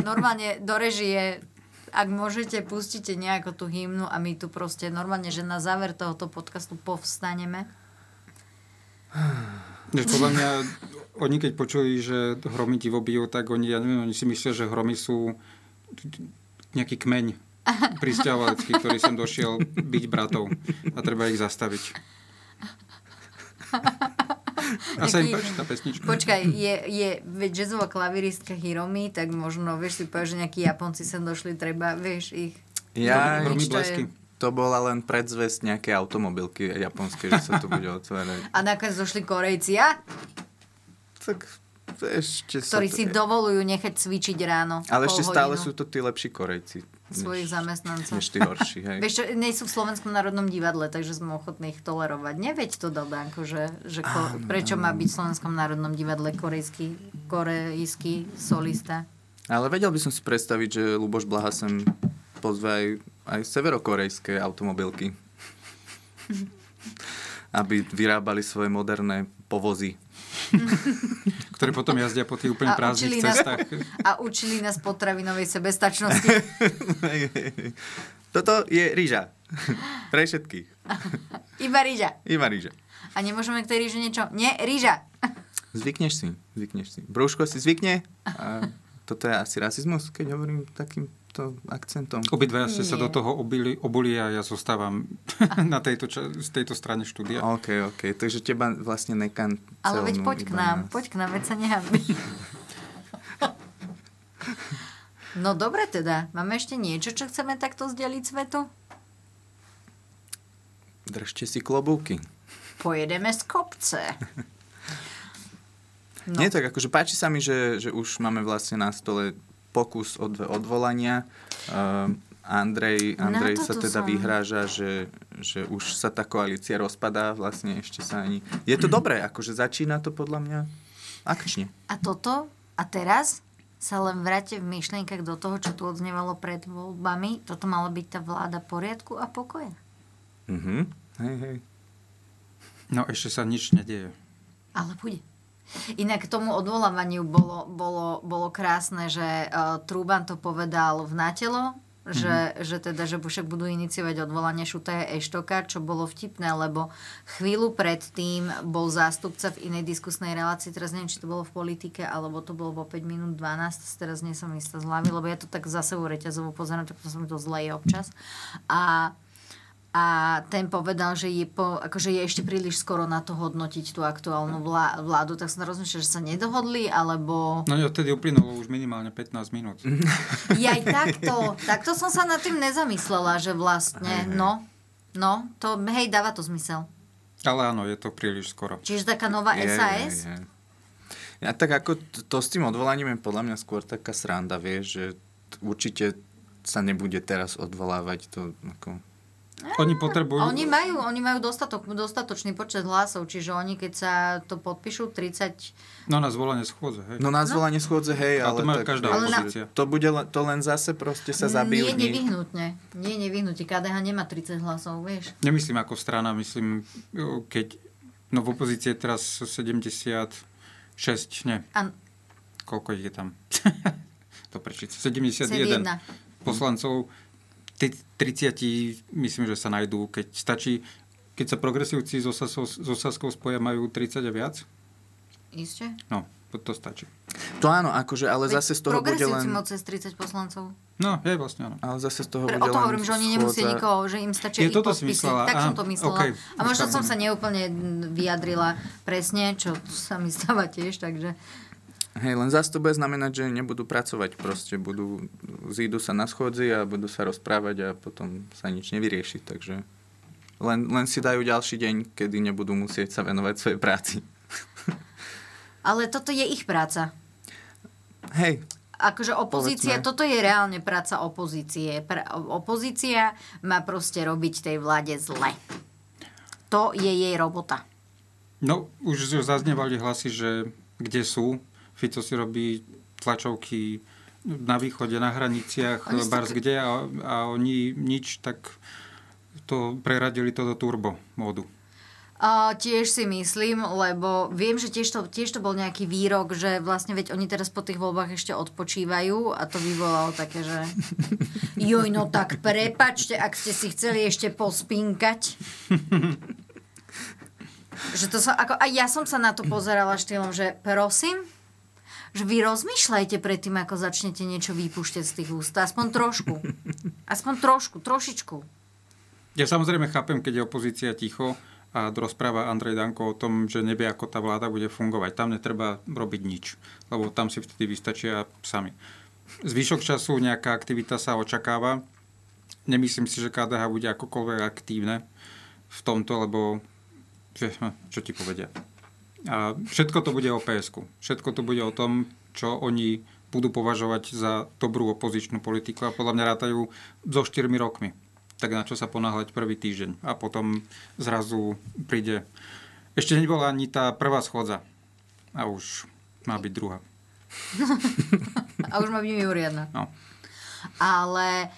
Normálne do režie, ak môžete, pustite nejako tú hymnu a my tu proste normálne, že na záver tohoto podcastu povstaneme. Než podľa mňa, oni keď počuli, že hromy divo bijú, tak oni, ja neviem, oni si myslia, že hromy sú nejaký kmeň pristahovalecký, ktorý sem došiel byť bratov a treba ich zastaviť. A sa im páči tá pesnička. Počkaj, je, je veď jazzová klaviristka Hiromi, tak možno, vieš, si povieš, že nejakí Japonci sem došli, treba, vieš, ich... Ja, to je- to bola len predzvesť nejaké automobilky japonské, že sa to bude otvárať. A nakoniec došli Korejci, a? Tak ešte ktorí to- si dovolujú nechať cvičiť ráno. Ale ešte stále hodinu sú to tí lepší Korejci. svojich zamestnancov. než tí horší, hej. Vieš čo, nie sú v Slovenskom národnom divadle, takže sme ochotní ich tolerovať. Neveď to, Dobánko, že, že ko, prečo má byť v Slovenskom národnom divadle korejský, korejský solista. Ale vedel by som si predstaviť, že Luboš Blaha sem pozve aj, aj severokorejské automobilky. Aby vyrábali svoje moderné povozy. Ktoré potom jazdia po tých úplne prázdnych nás, cestách. a učili nás potravinovej sebestačnosti. Toto je rýža. Pre všetkých. Iba rýža. Iba rýža. A nemôžeme k tej rýže niečo? Nie, rýža. Zvykneš si, zvykneš si. Brúško si zvykne. A toto je asi rasizmus, keď hovorím takýmto akcentom. Obidva ste sa do toho obili, obuli a ja zostávam na tejto, ča- z tejto strane štúdia. OK, OK. Takže teba vlastne nekan Ale veď poď k nám, poď k nám, veď sa nehambí. No dobre teda, máme ešte niečo, čo chceme takto zdeliť svetu? Držte si klobúky. Pojedeme z kopce. No. Nie, tak akože páči sa mi, že, že už máme vlastne na stole pokus od odvolania. Uh, Andrej, Andrej sa teda som. vyhráža, že, že už sa tá koalícia rozpadá, vlastne ešte sa ani... Je to dobré, akože začína to podľa mňa akčne. A toto, a teraz sa len vráte v myšlienkach do toho, čo tu odznievalo pred voľbami. Toto mala byť tá vláda poriadku a pokoja. Mhm. Hej, hej. No ešte sa nič nedieje. Ale bude. Inak k tomu odvolávaniu bolo, bolo, bolo krásne, že uh, Trúban to povedal v Natelo, že, že teda, že však budú iniciovať odvolanie Šutaja Eštoka, čo bolo vtipné, lebo chvíľu predtým bol zástupca v inej diskusnej relácii, teraz neviem, či to bolo v politike, alebo to bolo vo 5 minút 12, teraz nie som istá z hlavy, lebo ja to tak za sebou reťazovo pozerám, tak som mi to zleje občas. A a ten povedal, že je, po, akože je ešte príliš skoro na to hodnotiť tú aktuálnu vlá, vládu, tak som rozmýšľal, že sa nedohodli, alebo... No jo, odtedy uplynulo už minimálne 15 minút. Ja aj takto, takto som sa nad tým nezamyslela, že vlastne, no, no, to, hej, dáva to zmysel. Ale áno, je to príliš skoro. Čiže taká nová SAS? Je, je. Ja tak ako t- to s tým odvolaním je podľa mňa skôr taká sranda, vieš, že určite sa nebude teraz odvolávať to ako... Oni potrebujú... Oni majú, oni majú dostatok, dostatočný počet hlasov, čiže oni keď sa to podpíšu 30... No na zvolanie schôdze, hej. No na zvolanie schôdze, hej, A ale... to má tak, každá Ale na- opozícia. To bude len, to len zase proste sa zabijú. Nie nevyhnutne. Nie nevyhnutne. KDH nemá 30 hlasov, vieš. Nemyslím ako strana, myslím, keď... No v opozícii je teraz 76, nie. An- Koľko je tam? to prečiť. 71 71. poslancov. Tí 30, myslím, že sa najdú, keď stačí keď sa progresívci so, so Saskou spoja, majú 30 a viac? Isté? No, to stačí. To áno, akože, ale Veď zase z toho bude len... majú cez 30 poslancov. No, je vlastne áno. Ale zase z toho Pre, bude o to hovorím, že oni nemusia schôdza- nikoho, že im stačia Je ich toto si podpisy. myslela? Tak som to myslela. okej. A možno Už som sa neúplne vyjadrila presne, čo sa mi stáva tiež, takže... Hej, len zase to bude znamenať, že nebudú pracovať proste, budú, zídu sa na schôdzi a budú sa rozprávať a potom sa nič nevyrieši, takže len, len si dajú ďalší deň, kedy nebudú musieť sa venovať svojej práci. Ale toto je ich práca. Hej, Akože opozícia, Povedzme. toto je reálne práca opozície. Pra, opozícia má proste robiť tej vláde zle. To je jej robota. No, už zaznievali hlasy, že kde sú. Fico si robí tlačovky na východe, na hraniciach, bars kde a, a oni nič, tak to preradili to do turbo módu. A tiež si myslím, lebo viem, že tiež to, tiež to bol nejaký výrok, že vlastne veď oni teraz po tých voľbách ešte odpočívajú a to vyvolalo také, že joj, no tak prepačte, ak ste si chceli ešte pospinkať. že to sa, ako, a ja som sa na to pozerala štýlom, že prosím, že vy rozmýšľajte predtým, ako začnete niečo vypúšťať z tých úst. Aspoň trošku. Aspoň trošku, trošičku. Ja samozrejme chápem, keď je opozícia ticho a rozpráva Andrej Danko o tom, že nevie, ako tá vláda bude fungovať. Tam netreba robiť nič, lebo tam si vtedy vystačia sami. Zvyšok času nejaká aktivita sa očakáva. Nemyslím si, že KDH bude akokoľvek aktívne v tomto, lebo hm, čo ti povedia. A všetko to bude o PSK. Všetko to bude o tom, čo oni budú považovať za dobrú opozičnú politiku a podľa mňa rátajú so 4 rokmi. Tak na čo sa ponáhľať prvý týždeň. A potom zrazu príde... Ešte nebola ani tá prvá schôdza. A už má byť druhá. A už má byť mimoriadna. No. Ale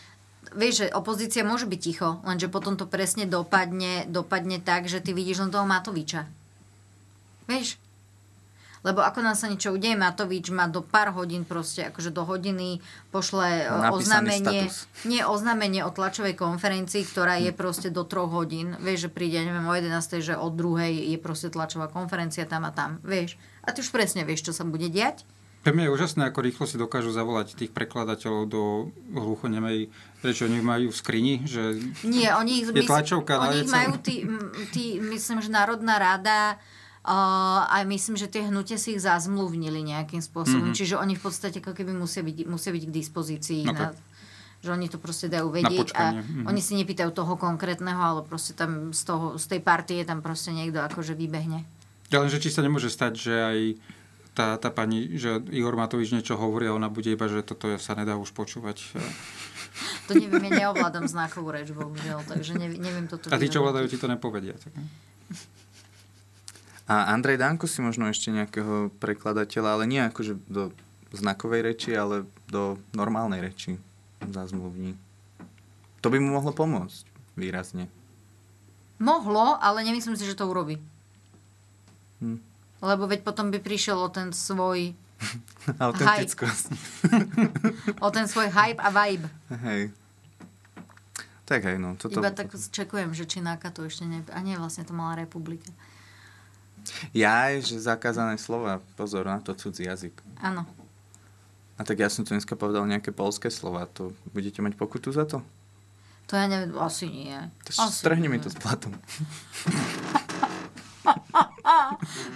vieš, že opozícia môže byť ticho, lenže potom to presne dopadne, dopadne tak, že ty vidíš len toho Matoviča. Vieš? Lebo ako nám sa niečo udeje, Matovič má do pár hodín proste, akože do hodiny pošle e, Napísaný oznámenie, status. nie oznámenie o tlačovej konferencii, ktorá je proste do troch hodín. Vieš, že príde, neviem, o 11, že od druhej je proste tlačová konferencia tam a tam. Vieš? A ty už presne vieš, čo sa bude diať. Pre mňa je úžasné, ako rýchlo si dokážu zavolať tých prekladateľov do hluchonemej reči. Oni majú v skrini, že Nie, oni ich, je tlačovka na oni ich majú tí, tí, myslím, že Národná rada a myslím, že tie hnutia si ich zazmluvnili nejakým spôsobom. Mhm. Čiže oni v podstate ako keby musia byť, musia byť k dispozícii. Ok. Na, že oni to proste dajú vedieť a mhm. oni si nepýtajú toho konkrétneho, ale proste tam z, toho, z tej partie tam proste niekto akože vybehne. Ja len, že či sa nemôže stať, že aj tá, tá pani, že Igor Matovič niečo hovorí a ona bude iba, že toto sa nedá už počúvať. To neviem, ja neovládam znakovú reč, bohužiaľ, takže neviem, neviem toto A tí, čo ovládajú, ti to nepovedia. Tak, ne? A Andrej Danko si možno ešte nejakého prekladateľa, ale nie akože do znakovej reči, ale do normálnej reči zazmluvní. To by mu mohlo pomôcť výrazne. Mohlo, ale nemyslím si, že to urobí. Hm. Lebo veď potom by prišiel o ten svoj Autentickosť. o ten svoj hype a vibe. Hej. Tak hej, no. Toto... Iba tak čekujem, že či Náka to ešte ne... A nie, vlastne to mala republika. Jaj, že zakázané slova. Pozor na to cudzí jazyk. Áno. A tak ja som tu dneska povedal nejaké polské slova. To budete mať pokutu za to? To ja neviem, asi nie. To Asi strhni mi nie. to s platom.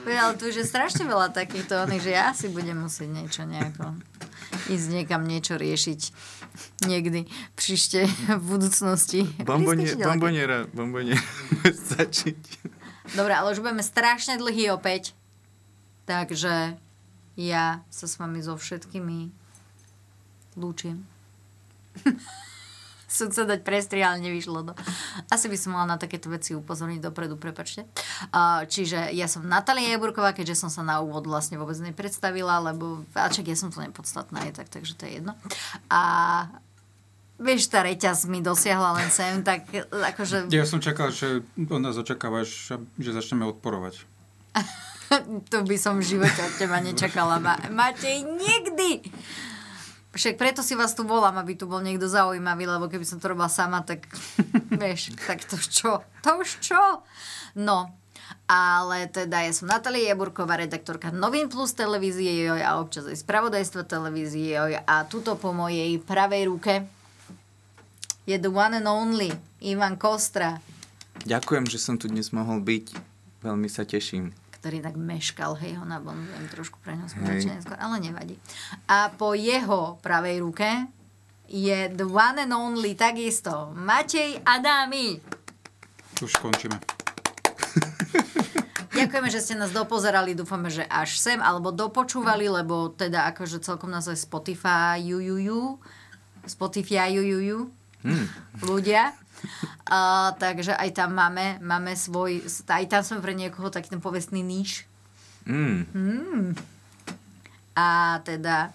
Ale tu už je strašne veľa takýchto oných, že ja si budem musieť niečo nejako ísť niekam niečo riešiť niekdy príšte v budúcnosti. Bombonie, Prískačte ďalej. bomboniera, bomboniera. Začať. Dobre, ale už budeme strašne dlhý opäť. Takže ja sa s vami so všetkými lúčim. Som sa dať prestri, ale nevyšlo to. Asi by som mala na takéto veci upozorniť dopredu, prepačte. Čiže ja som Natália Jaburková, keďže som sa na úvod vlastne vôbec nepredstavila, lebo a čak ja som to nepodstatná, je tak, takže to je jedno. A vieš, tá reťaz mi dosiahla len sem, tak akože... Ja som čakal, že od nás očakávaš, že začneme odporovať. to by som v živote od teba nečakala. Ma- Matej, nikdy! Však preto si vás tu volám, aby tu bol niekto zaujímavý, lebo keby som to robila sama, tak vieš, tak to už čo? To už čo? No, ale teda ja som Natalia Jaburková, redaktorka Novín Plus televízie Joj a občas aj spravodajstva televízie Joj a tuto po mojej pravej ruke je the one and only Ivan Kostra, Ďakujem, že som tu dnes mohol byť. Veľmi sa teším. ktorý tak meškal, hej, ho nabonzujem trošku pre ňo neskôr, ale nevadí. A po jeho pravej ruke je the one and only takisto Matej Adámy. Už končíme. Ďakujeme, že ste nás dopozerali, dúfame, že až sem, alebo dopočúvali, lebo teda akože celkom nás aj Spotify, ju, ju, ju, Spotify, ju, ju, ju, Hmm. ľudia. A, takže aj tam máme, máme svoj, aj tam sme pre niekoho taký ten povestný níž. Mm. Hmm. A teda